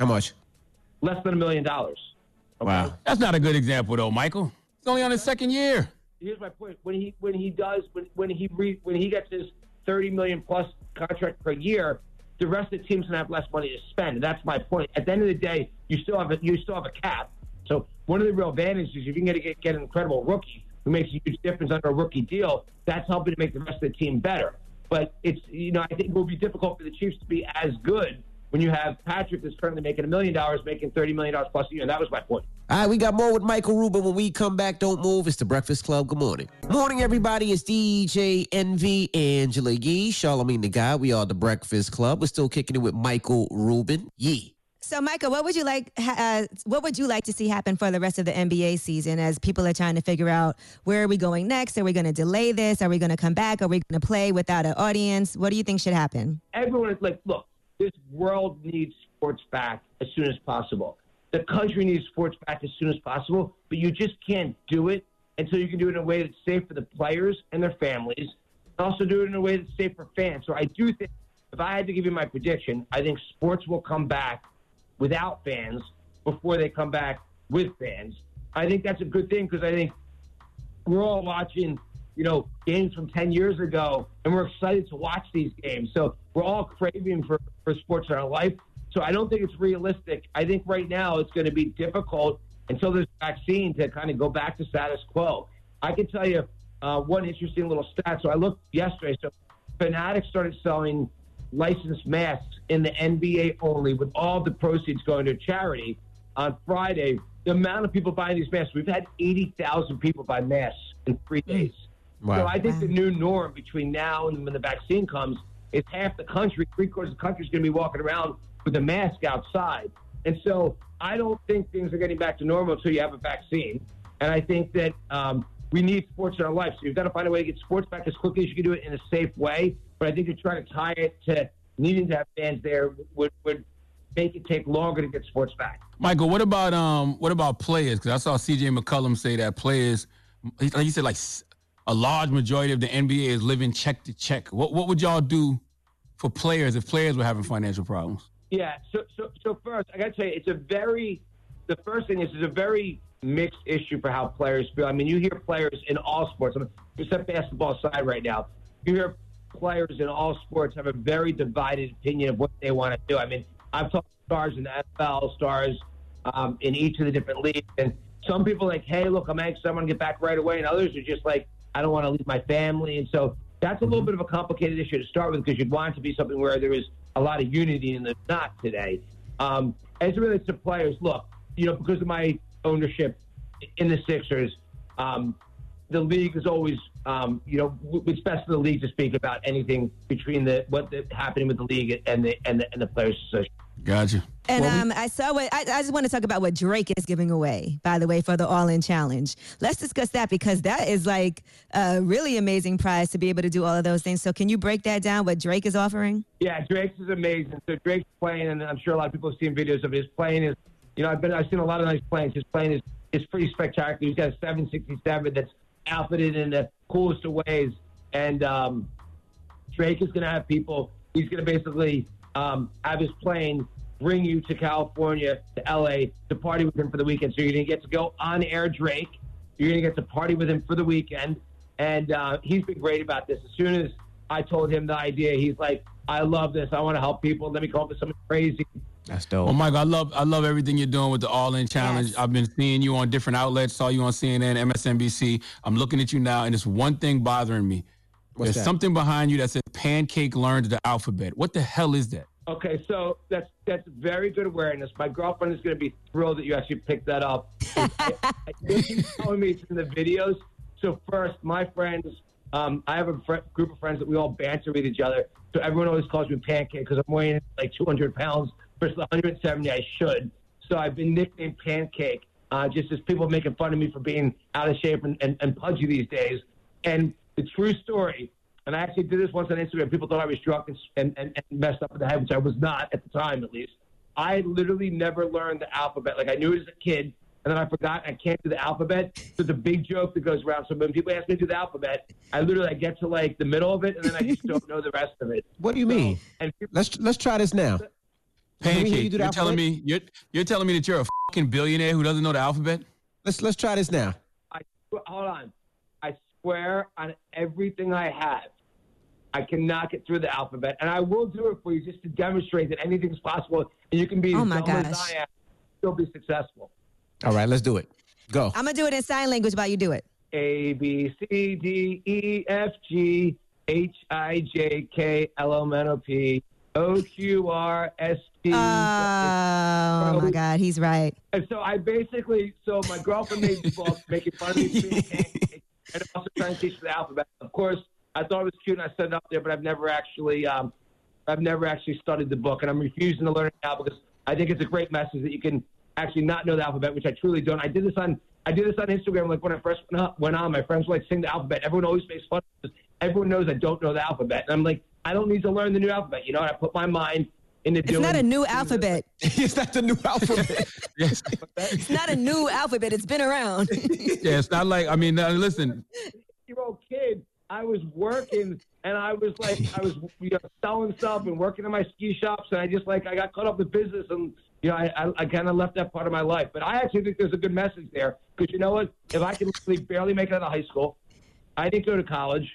How much? Less than a million dollars. Wow. That's not a good example though, Michael. He's only on his second year. Here's my point. When he when he does when when he re, when he gets his 30 million plus contract per year, the rest of the team's gonna have less money to spend. And that's my point. At the end of the day, you still have a, you still have a cap. So one of the real advantages, if you can get, get, get an incredible rookie who makes a huge difference under a rookie deal, that's helping to make the rest of the team better. But it's you know I think it will be difficult for the Chiefs to be as good when you have Patrick that's currently making a million dollars, making thirty million dollars plus a year. And that was my point. All right, we got more with Michael Rubin. When we come back, don't move. It's the Breakfast Club. Good morning. Morning, everybody. It's DJ Envy, Angela Yee, Charlamagne the God. We are the Breakfast Club. We're still kicking it with Michael Rubin. Yee. So, Michael, what would you like? Uh, what would you like to see happen for the rest of the NBA season as people are trying to figure out where are we going next? Are we going to delay this? Are we going to come back? Are we going to play without an audience? What do you think should happen? everyone is like, look, this world needs sports back as soon as possible. The country needs sports back as soon as possible, but you just can't do it until you can do it in a way that's safe for the players and their families, and also do it in a way that's safe for fans. So I do think, if I had to give you my prediction, I think sports will come back without fans before they come back with fans. I think that's a good thing because I think we're all watching, you know, games from 10 years ago, and we're excited to watch these games. So we're all craving for, for sports in our life. So I don't think it's realistic. I think right now it's going to be difficult until there's a vaccine to kind of go back to status quo. I can tell you uh, one interesting little stat. So I looked yesterday. So Fanatics started selling licensed masks in the NBA only, with all the proceeds going to charity. On Friday, the amount of people buying these masks, we've had 80,000 people buy masks in three days. Wow. So I think the new norm between now and when the vaccine comes is half the country, three quarters of the country is going to be walking around with a mask outside. And so I don't think things are getting back to normal until you have a vaccine. And I think that um, we need sports in our life. So you've got to find a way to get sports back as quickly as you can do it in a safe way. But I think to try to tie it to needing to have fans there would, would make it take longer to get sports back. Michael, what about um, what about players? Because I saw C.J. McCollum say that players, like he said, like a large majority of the NBA is living check to check. What what would y'all do for players if players were having financial problems? Yeah. So, so, so first, I got to tell you, it's a very. The first thing is, it's a very mixed issue for how players feel. I mean, you hear players in all sports. We basketball side right now. You hear players in all sports have a very divided opinion of what they want to do. I mean, I've talked to stars in the NFL, stars um, in each of the different leagues, and some people are like, hey, look, I'm anxious, I want to get back right away, and others are just like, I don't want to leave my family, and so that's a little bit of a complicated issue to start with because you'd want it to be something where there is a lot of unity, and there's not today. Um, as it relates to players, look, you know, because of my ownership in the Sixers, um, the league is always, um, you know, it's best for the league to speak about anything between the what the, happening with the league and the and the, and the players association. Gotcha. And um, I saw what I, I just want to talk about what Drake is giving away, by the way, for the All In Challenge. Let's discuss that because that is like a really amazing prize to be able to do all of those things. So, can you break that down? What Drake is offering? Yeah, Drake's is amazing. So Drake's playing, and I'm sure a lot of people have seen videos of his playing. Is you know I've been I've seen a lot of nice planes. His plane is is pretty spectacular. He's got a 767 that's outfitted in the coolest of ways, and um, Drake is going to have people. He's going to basically um, have his plane bring you to California, to LA, to party with him for the weekend. So you're going to get to go on air, Drake. You're going to get to party with him for the weekend, and uh, he's been great about this. As soon as I told him the idea, he's like, "I love this. I want to help people. Let me come up with something crazy." That's dope. Well, Michael, I love I love everything you're doing with the All In Challenge. I've been seeing you on different outlets. Saw you on CNN, MSNBC. I'm looking at you now, and it's one thing bothering me. What's There's that? something behind you that says "Pancake learned the alphabet." What the hell is that? Okay, so that's that's very good awareness. My girlfriend is going to be thrilled that you actually picked that up. [laughs] She's telling me it's in the videos. So first, my friends, um, I have a fr- group of friends that we all banter with each other. So everyone always calls me Pancake because I'm weighing like 200 pounds versus 170 I should. So I've been nicknamed Pancake, uh, just as people making fun of me for being out of shape and, and, and pudgy these days. And the true story, and I actually did this once on Instagram. People thought I was drunk and, and, and, and messed up in the head, which I was not at the time, at least. I literally never learned the alphabet. Like I knew it as a kid, and then I forgot I can't do the alphabet. So it's a big joke that goes around. So when people ask me to do the alphabet, I literally I get to like the middle of it, and then I just don't know the rest of it. [laughs] What do you mean? And Let's let's try this now. Can we hear Pancake. you you're telling me you're you're telling me that you're a fucking billionaire who doesn't know the alphabet? Let's let's try this now. I hold on. I swear on everything I have, I cannot get through the alphabet, and I will do it for you just to demonstrate that anything's possible, and you can be Oh as my dumb as. I am, still be successful. All right, let's do it. Go. I'm gonna do it in sign language while you do it. A B C D E F G H I J K L M N O P O Q R S T. Oh my God, he's right. And so I basically, so my girlfriend made the book making fun of me for being pancake, and also trying to teach the alphabet. Of course, I thought it was cute and I set it up there, but I've never actually, um, I've never actually studied the book, and I'm refusing to learn it now because I think it's a great message that you can actually not know the alphabet, which I truly don't. I did this on, I did this on Instagram, like when I first went, up, went on. My friends were like, sing the alphabet. Everyone always makes fun. of this. Everyone knows I don't know the alphabet, and I'm like, I don't need to learn the new alphabet. You know, and I put my mind into It's doing. not a new alphabet. [laughs] it's not the new alphabet. [laughs] yes. [laughs] It's not a new alphabet. It's been around. Yeah, it's not like I mean, uh, listen, year old kid, I was working and I was like, I was you know, selling stuff and working in my ski shops, and I just like I got caught up with business, and you know I I, I kind of left that part of my life. But I actually think there's a good message there because you know what? If I can literally barely make it out of high school, I didn't go to college,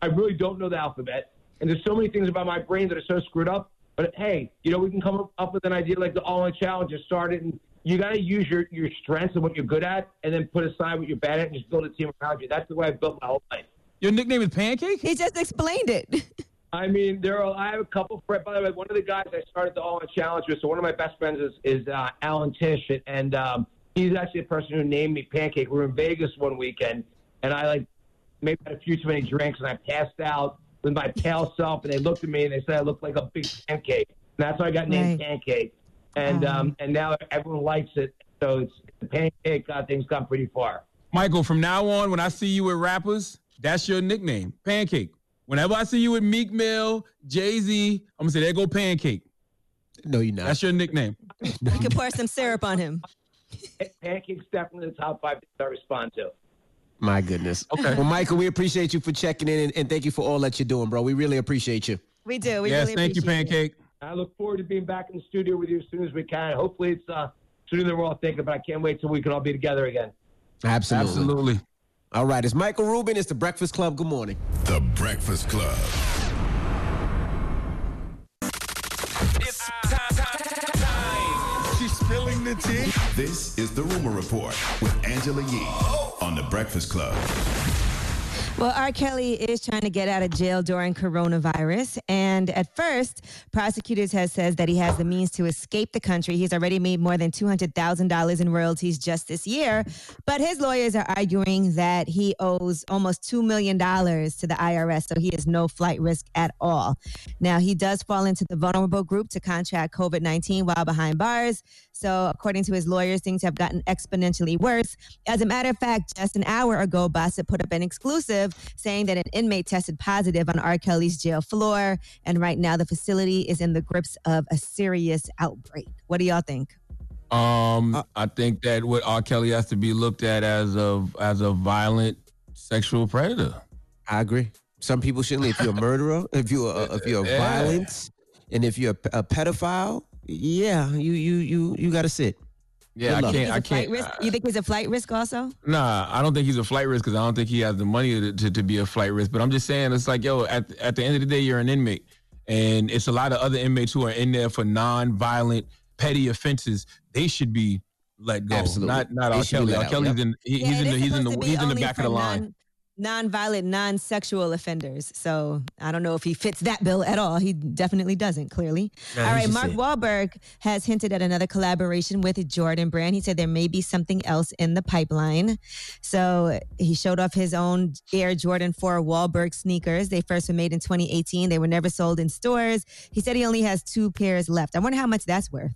I really don't know the alphabet, and there's so many things about my brain that are so screwed up. But hey, you know we can come up with an idea like the all-in challenge and start it and. You got to use your, your strengths and what you're good at, and then put aside what you're bad at, and just build a team around you. That's the way I built my whole life. your nickname is Pancake? he just explained it. [laughs] I mean, there are. I have a couple. Friends, by the way, one of the guys I started the All In Challenge with. So one of my best friends is is uh, Alan Tish, and um, he's actually the person who named me Pancake. We were in Vegas one weekend, and I like maybe had a few too many drinks, and I passed out with my pale self, and they looked at me and they said I looked like a big pancake. And that's how I got named Right. Pancake. And um, and now everyone likes it. So it's the pancake uh, thing's gone pretty far. Michael, from now on, when I see you with rappers, that's your nickname, Pancake. Whenever I see you with Meek Mill, Jay Z, I'm gonna say there go Pancake. No, you're not. That's your nickname. [laughs] You can pour some syrup on him. Pancake's definitely the top five things I respond to. My goodness. Okay. Well, Michael, we appreciate you for checking in and, and thank you for all that you're doing, bro. We really appreciate you. We do. We yes, really thank you, appreciate it. Pancake. I look forward to being back in the studio with you as soon as we can. Hopefully, it's uh, sooner than we're all thinking, but I can't wait till we can all be together again. Absolutely. Absolutely. All right. It's Michael Rubin. It's the Breakfast Club. Good morning. The Breakfast Club. This is the Rumor Report with Angela Yee on the Breakfast Club. Well, R. Kelly is trying to get out of jail during coronavirus. And at first, prosecutors have said that he has the means to escape the country. He's already made more than $200,000 in royalties just this year. But his lawyers are arguing that he owes almost $2 million to the IRS. So he has no flight risk at all. Now, he does fall into the vulnerable group to contract COVID 19 while behind bars. So, according to his lawyers, things have gotten exponentially worse. As a matter of fact, just an hour ago, Bossip put up an exclusive saying that an inmate tested positive on R. Kelly's jail floor. And right now, the facility is in the grips of a serious outbreak. What do y'all think? Um, I think that what R. Kelly has to be looked at as a as a violent sexual predator. I agree. Some people shouldn't. If you're a murderer, [laughs] if you're a, if you're a Yeah. violence, and if you're a, a pedophile, yeah, you you you you got to sit. Yeah, I can't. He's I a flight can't. risk? You think he's a flight risk also? Nah, I don't think he's a flight risk because I don't think he has the money to, to, to be a flight risk. But I'm just saying, it's like, yo, at, at the end of the day, you're an inmate. And it's a lot of other inmates who are in there for non-violent, petty offenses. They should be let go. Absolutely. Not not They R. Kelly. let R. Kelly's in he, Yeah, he's in the he's in the he's in the back of the line. non- Non-violent, non-sexual offenders. So I don't know if he fits that bill at all. He definitely doesn't. Clearly. Nah, all right. Mark sit. Wahlberg has hinted at another collaboration with Jordan Brand. He said there may be something else in the pipeline. So he showed off his own Air Jordan 4 Wahlberg sneakers. They first were made in 2018. They were never sold in stores. He said he only has two pairs left. I wonder how much that's worth.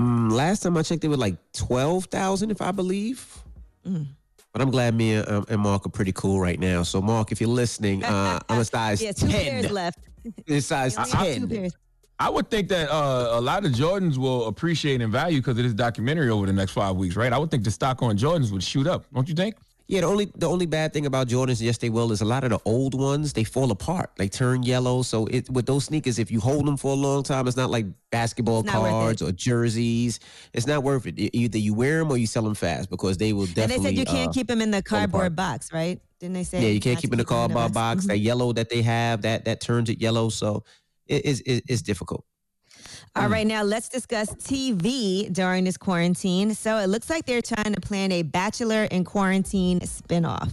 Mm, last time I checked, they were like twelve thousand, if I believe. Mm. But I'm glad me and, um, and Mark are pretty cool right now. So Mark, if you're listening, uh, I'm a size yeah, two ten. pairs left. [laughs] It's size He only has two ten. pairs. I would think that uh, a lot of Jordans will appreciate and value because of this documentary over the next five weeks, right? I would think the stock on Jordans would shoot up, don't you think? Yeah, the only the only bad thing about Jordans, yes, they will, is a lot of the old ones they fall apart, they turn yellow. So it with those sneakers, if you hold them for a long time, it's not like basketball not cards or jerseys. It's not worth it. Either you wear them or you sell them fast because they will definitely. And they said you can't uh, keep them in the cardboard box, right? Didn't they say? Yeah, you can't keep to in the cardboard box. Mhm. That yellow that they have, that that turns it yellow. So it is it, it's difficult. All right, now let's discuss TV during this quarantine. So it looks like they're trying to plan a Bachelor in Quarantine spinoff.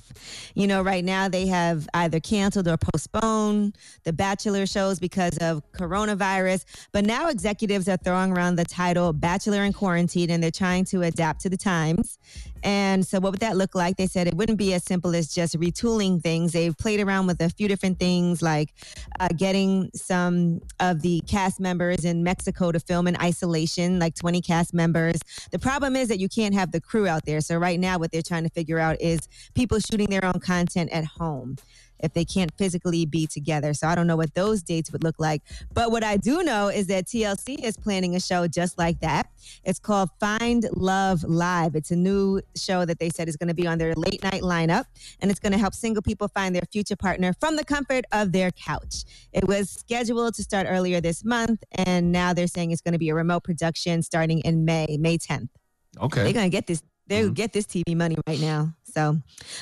You know, right now they have either canceled or postponed the Bachelor shows because of coronavirus. But now executives are throwing around the title Bachelor in Quarantine and they're trying to adapt to the times. And so, what would that look like? They said it wouldn't be as simple as just retooling things. They've played around with a few different things, like uh, getting some of the cast members in Mexico to film in isolation, like 20 cast members. The problem is that you can't have the crew out there. So, right now, what they're trying to figure out is people shooting their own content at home if they can't physically be together. So I don't know what those dates would look like. But what I do know is that TLC is planning a show just like that. It's called Find Love Live. It's a new show that they said is going to be on their late night lineup, and it's going to help single people find their future partner from the comfort of their couch. It was scheduled to start earlier this month, and now they're saying it's going to be a remote production starting in May, May 10th. Okay. They're gonna get this. They will mm-hmm. get this TV money right now. So,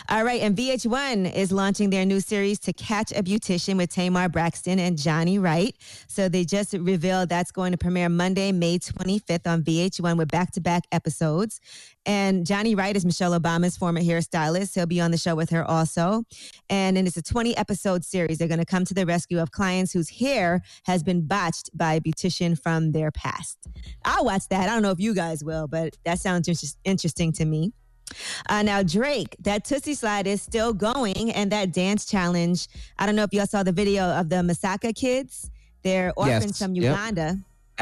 all right. And VH1 is launching their new series to catch a beautician with Tamar Braxton and Johnny Wright. So they just revealed that's going to premiere Monday, May 25th on VH1 with back-to-back episodes. And Johnny Wright is Michelle Obama's former hairstylist. He'll be on the show with her also. And then it's a 20 episode series. They're going to come to the rescue of clients whose hair has been botched by a beautician from their past. I'll watch that. I don't know if you guys will, but that sounds inter- interesting to me. Uh, now, Drake, that Tootsie Slide is still going, and that dance challenge. I don't know if y'all saw the video of the Masaka kids. They're orphans Yes. from Yep.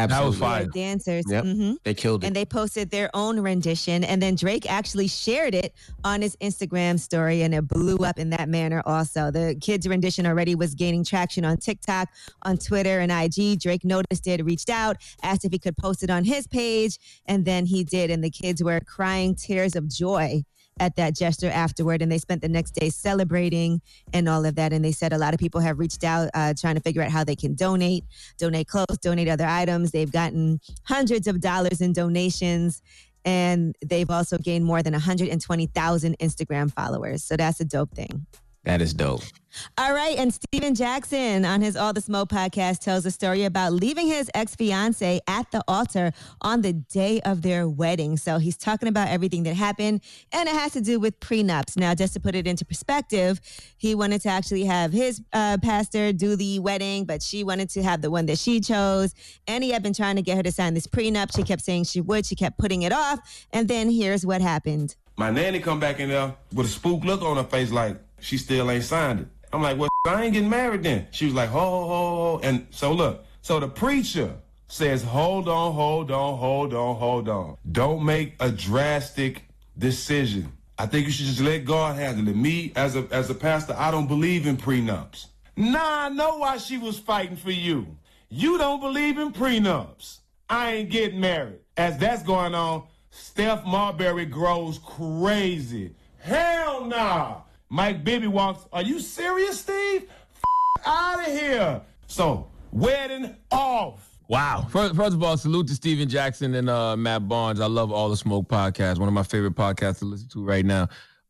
Uganda. Absolutely. Yeah, dancers. Yep. Mhm. They killed it. And they posted their own rendition. And then Drake actually shared it on his Instagram story and it blew up in that manner also. The kids' rendition already was gaining traction on TikTok, on Twitter, and IG. Drake noticed it, reached out, asked if he could post it on his page, and then he did. And the kids were crying tears of joy at that gesture afterward. And they spent the next day celebrating and all of that. And they said a lot of people have reached out uh, trying to figure out how they can donate, donate clothes, donate other items. They've gotten hundreds of dollars in donations. And they've also gained more than 120,000 Instagram followers. So that's a dope thing. That is dope. All right. And Stephen Jackson on his All the Smoke podcast tells a story about leaving his ex fiance at the altar on the day of their wedding. So he's talking about everything that happened, and it has to do with prenups. Now, just to put it into perspective, he wanted to actually have his uh, pastor do the wedding, but she wanted to have the one that she chose. And he had been trying to get her to sign this prenup. She kept saying she would, she kept putting it off. And then here's what happened. My nanny come back in there with a spook look on her face like she still ain't signed it. I'm like, well, I ain't getting married then. She was like, ho, ho, ho. And so look, so the preacher says, hold on, hold on, hold on, hold on. Don't make a drastic decision. I think you should just let God handle it. Me, as a, as a pastor, I don't believe in prenups. Nah, I know why she was fighting for you. You don't believe in prenups. I ain't getting married. As that's going on, Steph Marbury grows crazy. Hell nah. Mike Bibby walks, are you serious, Steve? F- out of here. So, wedding off. Wow. First, first of all, salute to Stephen Jackson and uh, Matt Barnes. I love All the Smoke podcast, one of my favorite podcasts to listen to right now.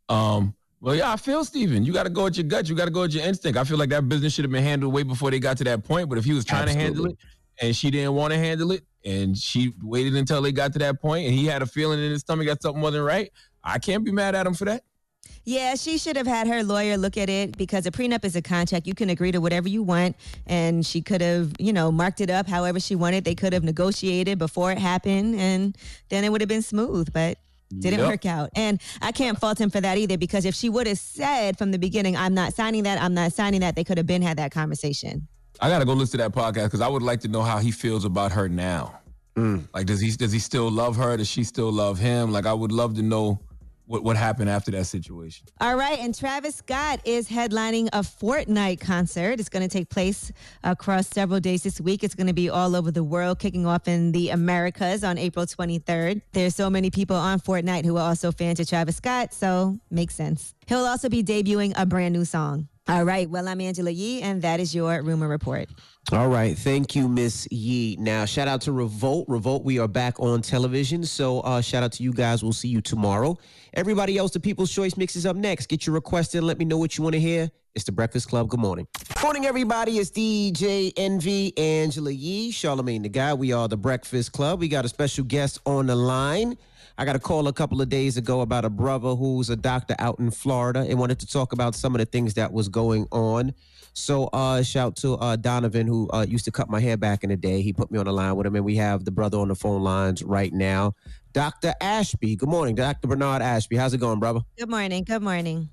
Um, well, yeah, I feel Steven. You got to go with your gut. You got to go with your instinct. I feel like that business should have been handled way before they got to that point. But if he was trying to handle it and she didn't want to handle it and she waited until they got to that point and he had a feeling in his stomach that something wasn't right, I can't be mad at him for that. Yeah, she should have had her lawyer look at it because a prenup is a contract. You can agree to whatever you want. And she could have, you know, marked it up however she wanted. They could have negotiated before it happened and then it would have been smooth. But didn't Yep. work out. And I can't fault him for that either because if she would have said from the beginning, I'm not signing that, I'm not signing that, they could have been had that conversation. I gotta go listen to that podcast because I would like to know how he feels about her now. Mm. Like, does he does he still love her? Does she still love him? Like, I would love to know what what happened after that situation. All right, and Travis Scott is headlining a Fortnite concert. It's going to take place across several days this week. It's going to be all over the world, kicking off in the Americas on April 23rd. There's so many people on Fortnite who are also fans of Travis Scott, so makes sense. He'll also be debuting a brand new song. All right, well, I'm Angela Yee, and that is your rumor report. All right. Thank you, Miss Yee. Now, shout out to Revolt. Revolt, we are back on television. So, uh, shout out to you guys. We'll see you tomorrow. Everybody else, the People's Choice Mix is up next. Get your request in. Let me know what you want to hear. It's the Breakfast Club. Good morning. Morning, everybody. It's DJ Envy, Angela Yee, Charlamagne the God. We are the Breakfast Club. We got a special guest on the line. I got a call a couple of days ago about a brother who's a doctor out in Florida and wanted to talk about some of the things that was going on. So uh shout to uh Donovan who uh used to cut my hair back in the day. He put me on the line with him and we have the brother on the phone lines right now. Dr. Ashby. Good morning, Dr. Bernard Ashby. How's it going, brother? Good morning. Good morning.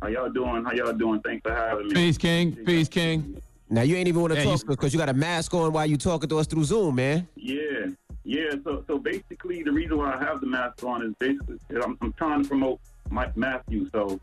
How y'all doing? How y'all doing? Thanks for having me. Peace, King. Peace, King. Now you ain't even want to Yeah, talk you- because you got a mask on while you talking to us through Zoom, man. Yeah, yeah. So, so basically, the reason why I have the mask on is basically I'm, I'm trying to promote Mike Matthew. So,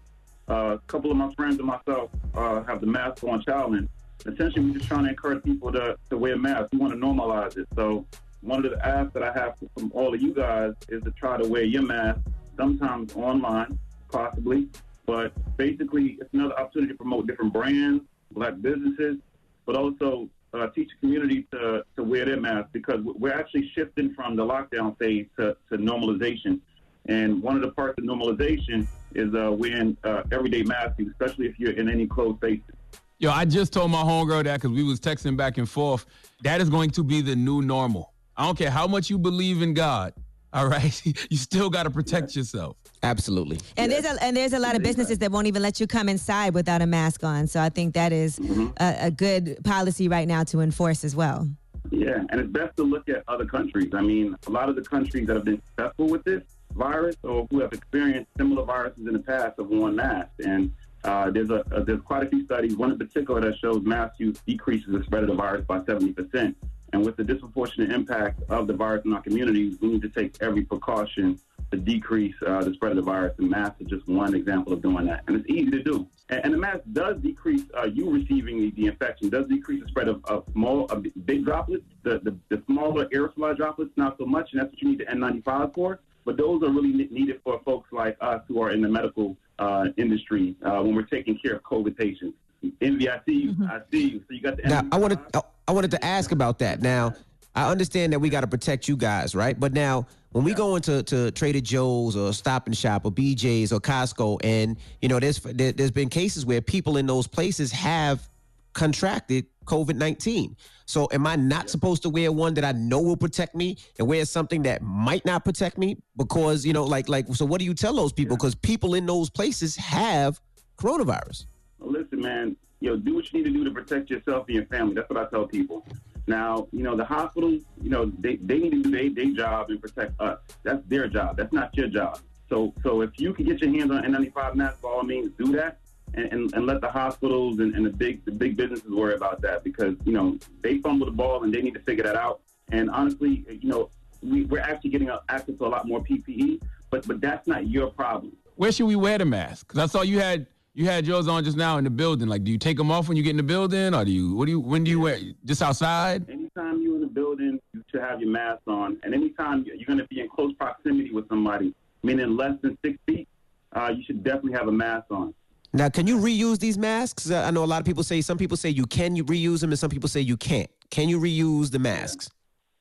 uh, a couple of my friends and myself uh, have the mask on challenge. Essentially, we're just trying to encourage people to, to wear masks. We want to normalize it. So, one of the asks that I have from all of you guys is to try to wear your mask, sometimes online, possibly. But basically, it's another opportunity to promote different brands, black businesses, but also uh, teach the community to, to wear their masks because we're actually shifting from the lockdown phase to, to normalization. And one of the parts of normalization is uh, wearing uh, everyday masks, especially if you're in any closed spaces. Yo, I just told my homegirl that because we was texting back and forth. That is going to be the new normal. I don't care how much you believe in God. All right, [laughs] you still got to protect yourself. Absolutely. And there's a and there's a lot of businesses that won't even let you come inside without a mask on. So I think that is a, a good policy right now to enforce as well. Yeah, and it's best to look at other countries. I mean, a lot of the countries that have been successful with this virus or who have experienced similar viruses in the past have worn masks. And uh, there's a, uh, there's quite a few studies, one in particular that shows mask use decreases the spread of the virus by 70%. And with the disproportionate impact of the virus in our communities, we need to take every precaution to decrease uh, the spread of the virus. And mask is just one example of doing that. And it's easy to do. And, and the mask does decrease uh, you receiving the, the infection, does decrease the spread of, of small, of big droplets. The, the, the smaller aerosol droplets, not so much. And that's what you need the N95 for. But those are really needed for folks like us who are in the medical uh, industry uh, when we're taking care of COVID patients. Envy, I see you. Mm-hmm. I see you. So you got the Now, I wanted I- I wanted to ask about that. Now, I understand that we got to protect you guys, right? But now, when we go into to Trader Joe's or Stop and Shop or BJ's or Costco, and you know, there's there, there's been cases where people in those places have contracted COVID nineteen. So, am I not supposed to wear one that I know will protect me, and wear something that might not protect me? Because you know, like like, so what do you tell those people? Because people in those places have coronavirus. Listen, man, you know, do what you need to do to protect yourself and your family. That's what I tell people. Now, you know, the hospitals, you know, they, they need to do their, their job and protect us. That's their job. That's not your job. So so if you can get your hands on N95 masks, by all means, do that. And, and, and let the hospitals and, and the big the big businesses worry about that because you know they fumble the ball and they need to figure that out. And honestly, you know, we, we're actually getting access to a lot more PPE, but but that's not your problem. Where should we wear the mask? Because I saw you had you had yours on just now in the building. Like, do you take them off when you get in the building, or do you? What do you? When do you wear? Just outside? Anytime you're in the building, you should have your mask on. And anytime you're going to be in close proximity with somebody, meaning less than six feet, uh, you should definitely have a mask on. Now, can you reuse these masks? Uh, I know a lot of people say some people say you can you reuse them, and some people say you can't. Can you reuse the masks?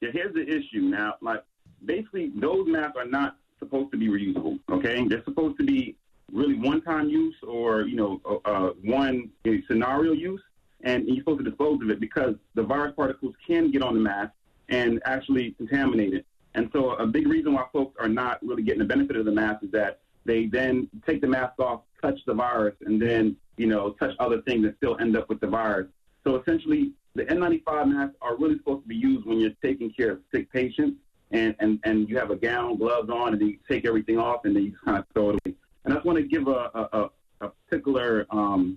Yeah, here's the issue now. Like, basically, those masks are not supposed to be reusable. Okay, they're supposed to be really one-time use or you know uh, one uh, scenario use, and you're supposed to dispose of it because the virus particles can get on the mask and actually contaminate it. And so, a big reason why folks are not really getting the benefit of the mask is that they then take the mask off, touch the virus, and then you know touch other things and still end up with the virus. So essentially, the N95 masks are really supposed to be used when you're taking care of sick patients and, and, and you have a gown, gloves on, and then you take everything off and then you kind of throw it away. And I just want to give a, a, a, a particular um,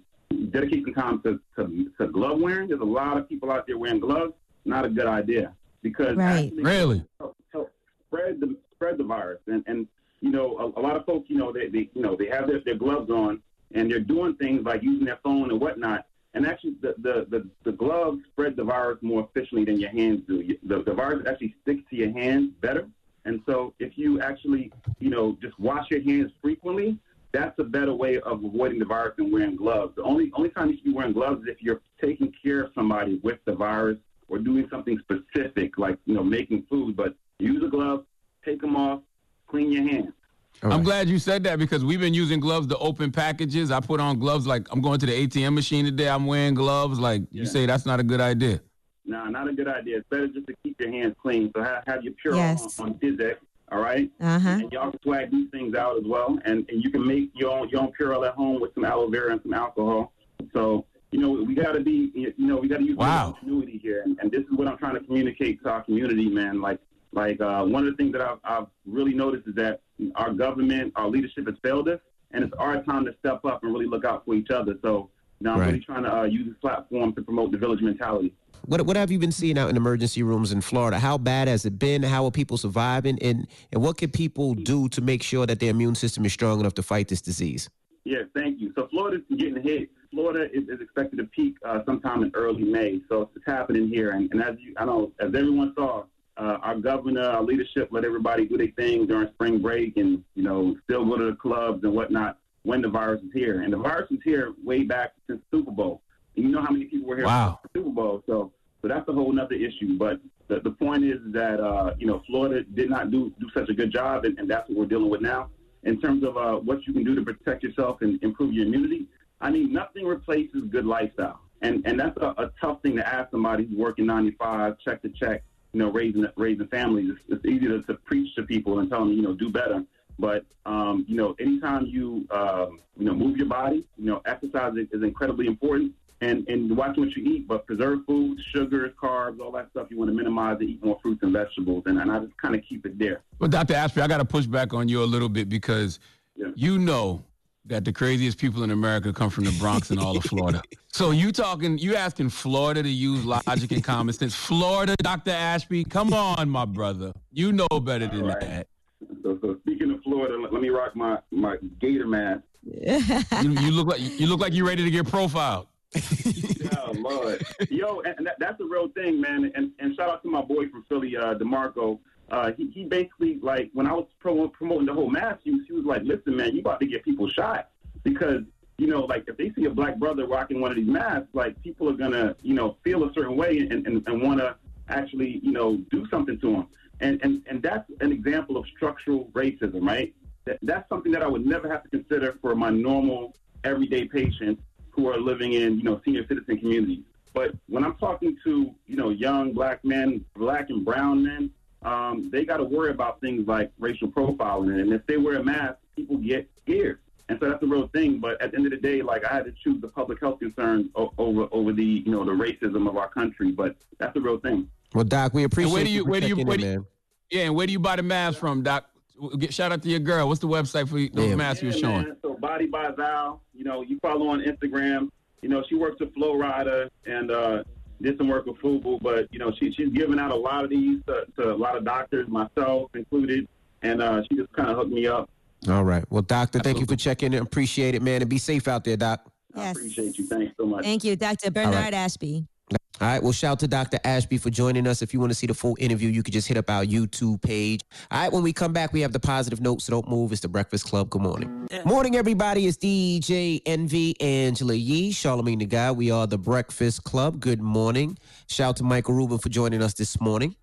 dedicate some time to, to, to glove wearing. There's a lot of people out there wearing gloves. Not a good idea because Right. Really? help, help spread the spread the virus. And and you know a, a lot of folks, you know, they, they you know they have their, their gloves on and they're doing things like using their phone and whatnot. And actually, the, the, the, the gloves spread the virus more efficiently than your hands do. You- The, the virus actually sticks to your hands better. And so, if you actually, you know, just wash your hands frequently, that's a better way of avoiding the virus than wearing gloves. The only only time you should be wearing gloves is if you're taking care of somebody with the virus or doing something specific, like you know, making food. But use a glove, take them off, clean your hands. I'm glad you said that because we've been using gloves to open packages. I put on gloves like I'm going to the ATM machine today. I'm wearing gloves. Like you say, that's not a good idea. No, not a good idea. It's better just to keep your hands clean. So have, have your Pure Yes. on, on Dizek, all right? Uh-huh. And y'all can swag these things out as well. And, and you can make your own, your own Purell at home with some aloe vera and some alcohol. So, you know, we got to be, you know, we got to use Wow. ingenuity here. And, and this is what I'm trying to communicate to our community, man. Like, like uh, one of the things that I've, I've really noticed is that our government, our leadership has failed us. And it's our time to step up and really look out for each other. So now I'm Right. really trying to uh, use this platform to promote the village mentality. What what have you been seeing out in emergency rooms in Florida? How bad has it been? How are people surviving? And and what can people do to make sure that their immune system is strong enough to fight this disease? Yes, thank you. So Florida's getting hit. Florida is, is expected to peak uh, sometime in early May. So it's happening here. And, and as you, I know, as everyone saw, uh, our governor, our leadership let everybody do their thing during spring break and, you know, still go to the clubs and whatnot when the virus is here. And the virus was here way back since Super Bowl. And you know how many people were here Wow. for Super Bowl. So, so that's a whole nother issue. But the, the point is that, uh, you know, Florida did not do, do such a good job. And, and that's what we're dealing with now in terms of uh, what you can do to protect yourself and improve your immunity. I mean, nothing replaces good lifestyle, and and that's a, a tough thing to ask somebody who's working 95, check to check, you know, raising raising families. It's, it's easy to, to preach to people and tell them, you know, do better. But um, you know, anytime you um, you know move your body, you know, exercise is, is incredibly important. And and watching what you eat, but preserved foods, sugars, carbs, all that stuff you want to minimize and eat more fruits and vegetables. And, and I just kind of keep it there. But Dr. Ashby, I got to push back on you a little bit because you know that the craziest people in America come from the Bronx and all of Florida. [laughs] So you talking, you asking Florida to use logic and common sense? Florida, Dr. Ashby, come on, my brother. You know better than All right. that. So, so speaking of Florida, let, let me rock my my Gator mask. [laughs] You, you look like you look like you're ready to get profiled. Oh Lord, yo, and that, that's the real thing, man. And and shout out to my boy from Philly, uh, Demarco. Uh, he he basically like when I was pro- promoting the whole mask use, he was like, "Listen, man, you about to get people shot because you know, like if they see a black brother rocking one of these masks, like people are gonna you know feel a certain way and and, and want to actually you know do something to him." And and and that's an example of structural racism, right? That, that's something that I would never have to consider for my normal everyday patients who are living in, you know, senior citizen communities. But when I'm talking to, you know, young black men, black and brown men, um, they got to worry about things like racial profiling. And if they wear a mask, people get scared. And so that's the real thing. But at the end of the day, like I had to choose the public health concerns o- over over the, you know, the racism of our country. But that's the real thing. Well, Doc, we And appreciate where do you for where do you where do you, yeah, and where do you buy the mask from, Doc? Get shout out to your girl. What's the website for those Yeah. masks you're showing? man. So Body by Val, you know, you follow on Instagram. You know, she works with Flo Rida and uh, did some work with Fubu, but you know, she, she's giving out a lot of these to, to a lot of doctors, myself included, and uh, she just kind of hooked me up. All right. Well, Doctor, thank you for checking in. Appreciate it, man. And be safe out there, Doc. I appreciate you. Thanks so much. Thank you, Dr. Bernard Ashby. All right. Well, shout out to Dr. Ashby for joining us. If you want to see the full interview, you can just hit up our YouTube page. All right. When we come back, we have the positive note, so don't move. It's the Breakfast Club. Good morning. Morning, everybody. It's DJ Envy, Angela Yee, Charlamagne the God. We are the Breakfast Club. Good morning. Shout out to Michael Rubin for joining us this morning.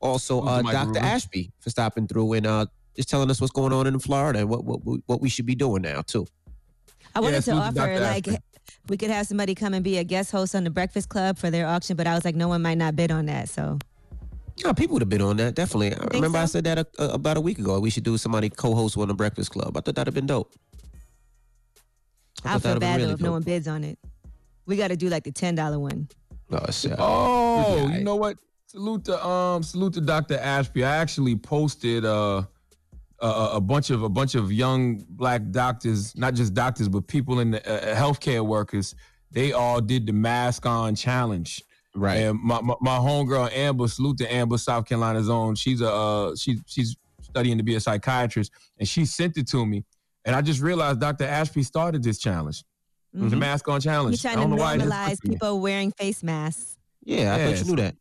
Also, uh, Dr. Rubin? Ashby for stopping through and uh, just telling us what's going on in Florida and what what what we should be doing now too. I wanted to to offer Dr. like Ashby. We could have somebody come and be a guest host on the Breakfast Club for their auction, but I was like, no one might not bid on that. So Yeah, people would have been on that definitely. I remember I said that a, a- about a week ago. We should do somebody co-host on the Breakfast Club. I thought that'd have been dope. I I'll feel that'd have been bad though really if no one bids on it. We got to do like the ten dollar one. Oh, it's, uh, Oh, yeah, you know what? Salute to um, salute to Dr. Ashby. I actually posted uh, a, a bunch of a bunch of young black doctors, not just doctors, but people in the uh, healthcare workers. They all did the mask on challenge. Right. And my, my, my homegirl Amber, salute to Amber, South Carolina's own. She's a uh, she, she's studying to be a psychiatrist, and she sent it to me. And I just realized Dr. Ashby started this challenge, the Mhm. mask on challenge. He's trying I to don't know why it normalize clicked with me. people wearing face masks. Yeah, I thought you knew that.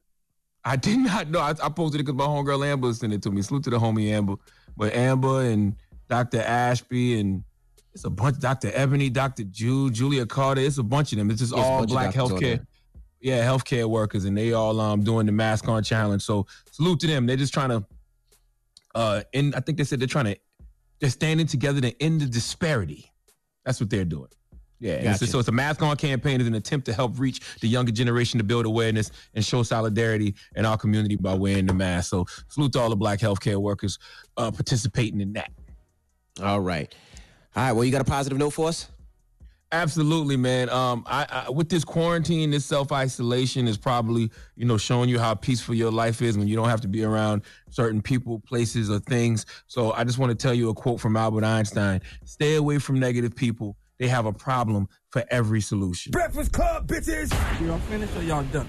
I did not know. I, I posted it because my homegirl Amber sent it to me. Salute to the homie Amber. But Amber and Dr. Ashby and it's a bunch. Dr. Ebony, Dr. Jude, Julia Carter. It's a bunch of them. It's just a all black healthcare. there. Yeah, healthcare workers, and they all um doing the mask on challenge. So salute to them. They're just trying to uh and I think they said they're trying to they're standing together to end the disparity. That's what they're doing. Yeah, and it's so it's a mask on campaign is an attempt to help reach the younger generation to build awareness and show solidarity in our community by wearing the mask. So salute to all the black healthcare workers uh, participating in that. All right. All right. Well, you got a positive note for us? Absolutely, man. Um, I, I with this quarantine, this self isolation is probably you know showing you how peaceful your life is when you don't have to be around certain people, places, or things. So I just want to tell you a quote from Albert Einstein: "Stay away from negative people. They have a problem for every solution." Breakfast Club, bitches. Y'all finished or y'all done?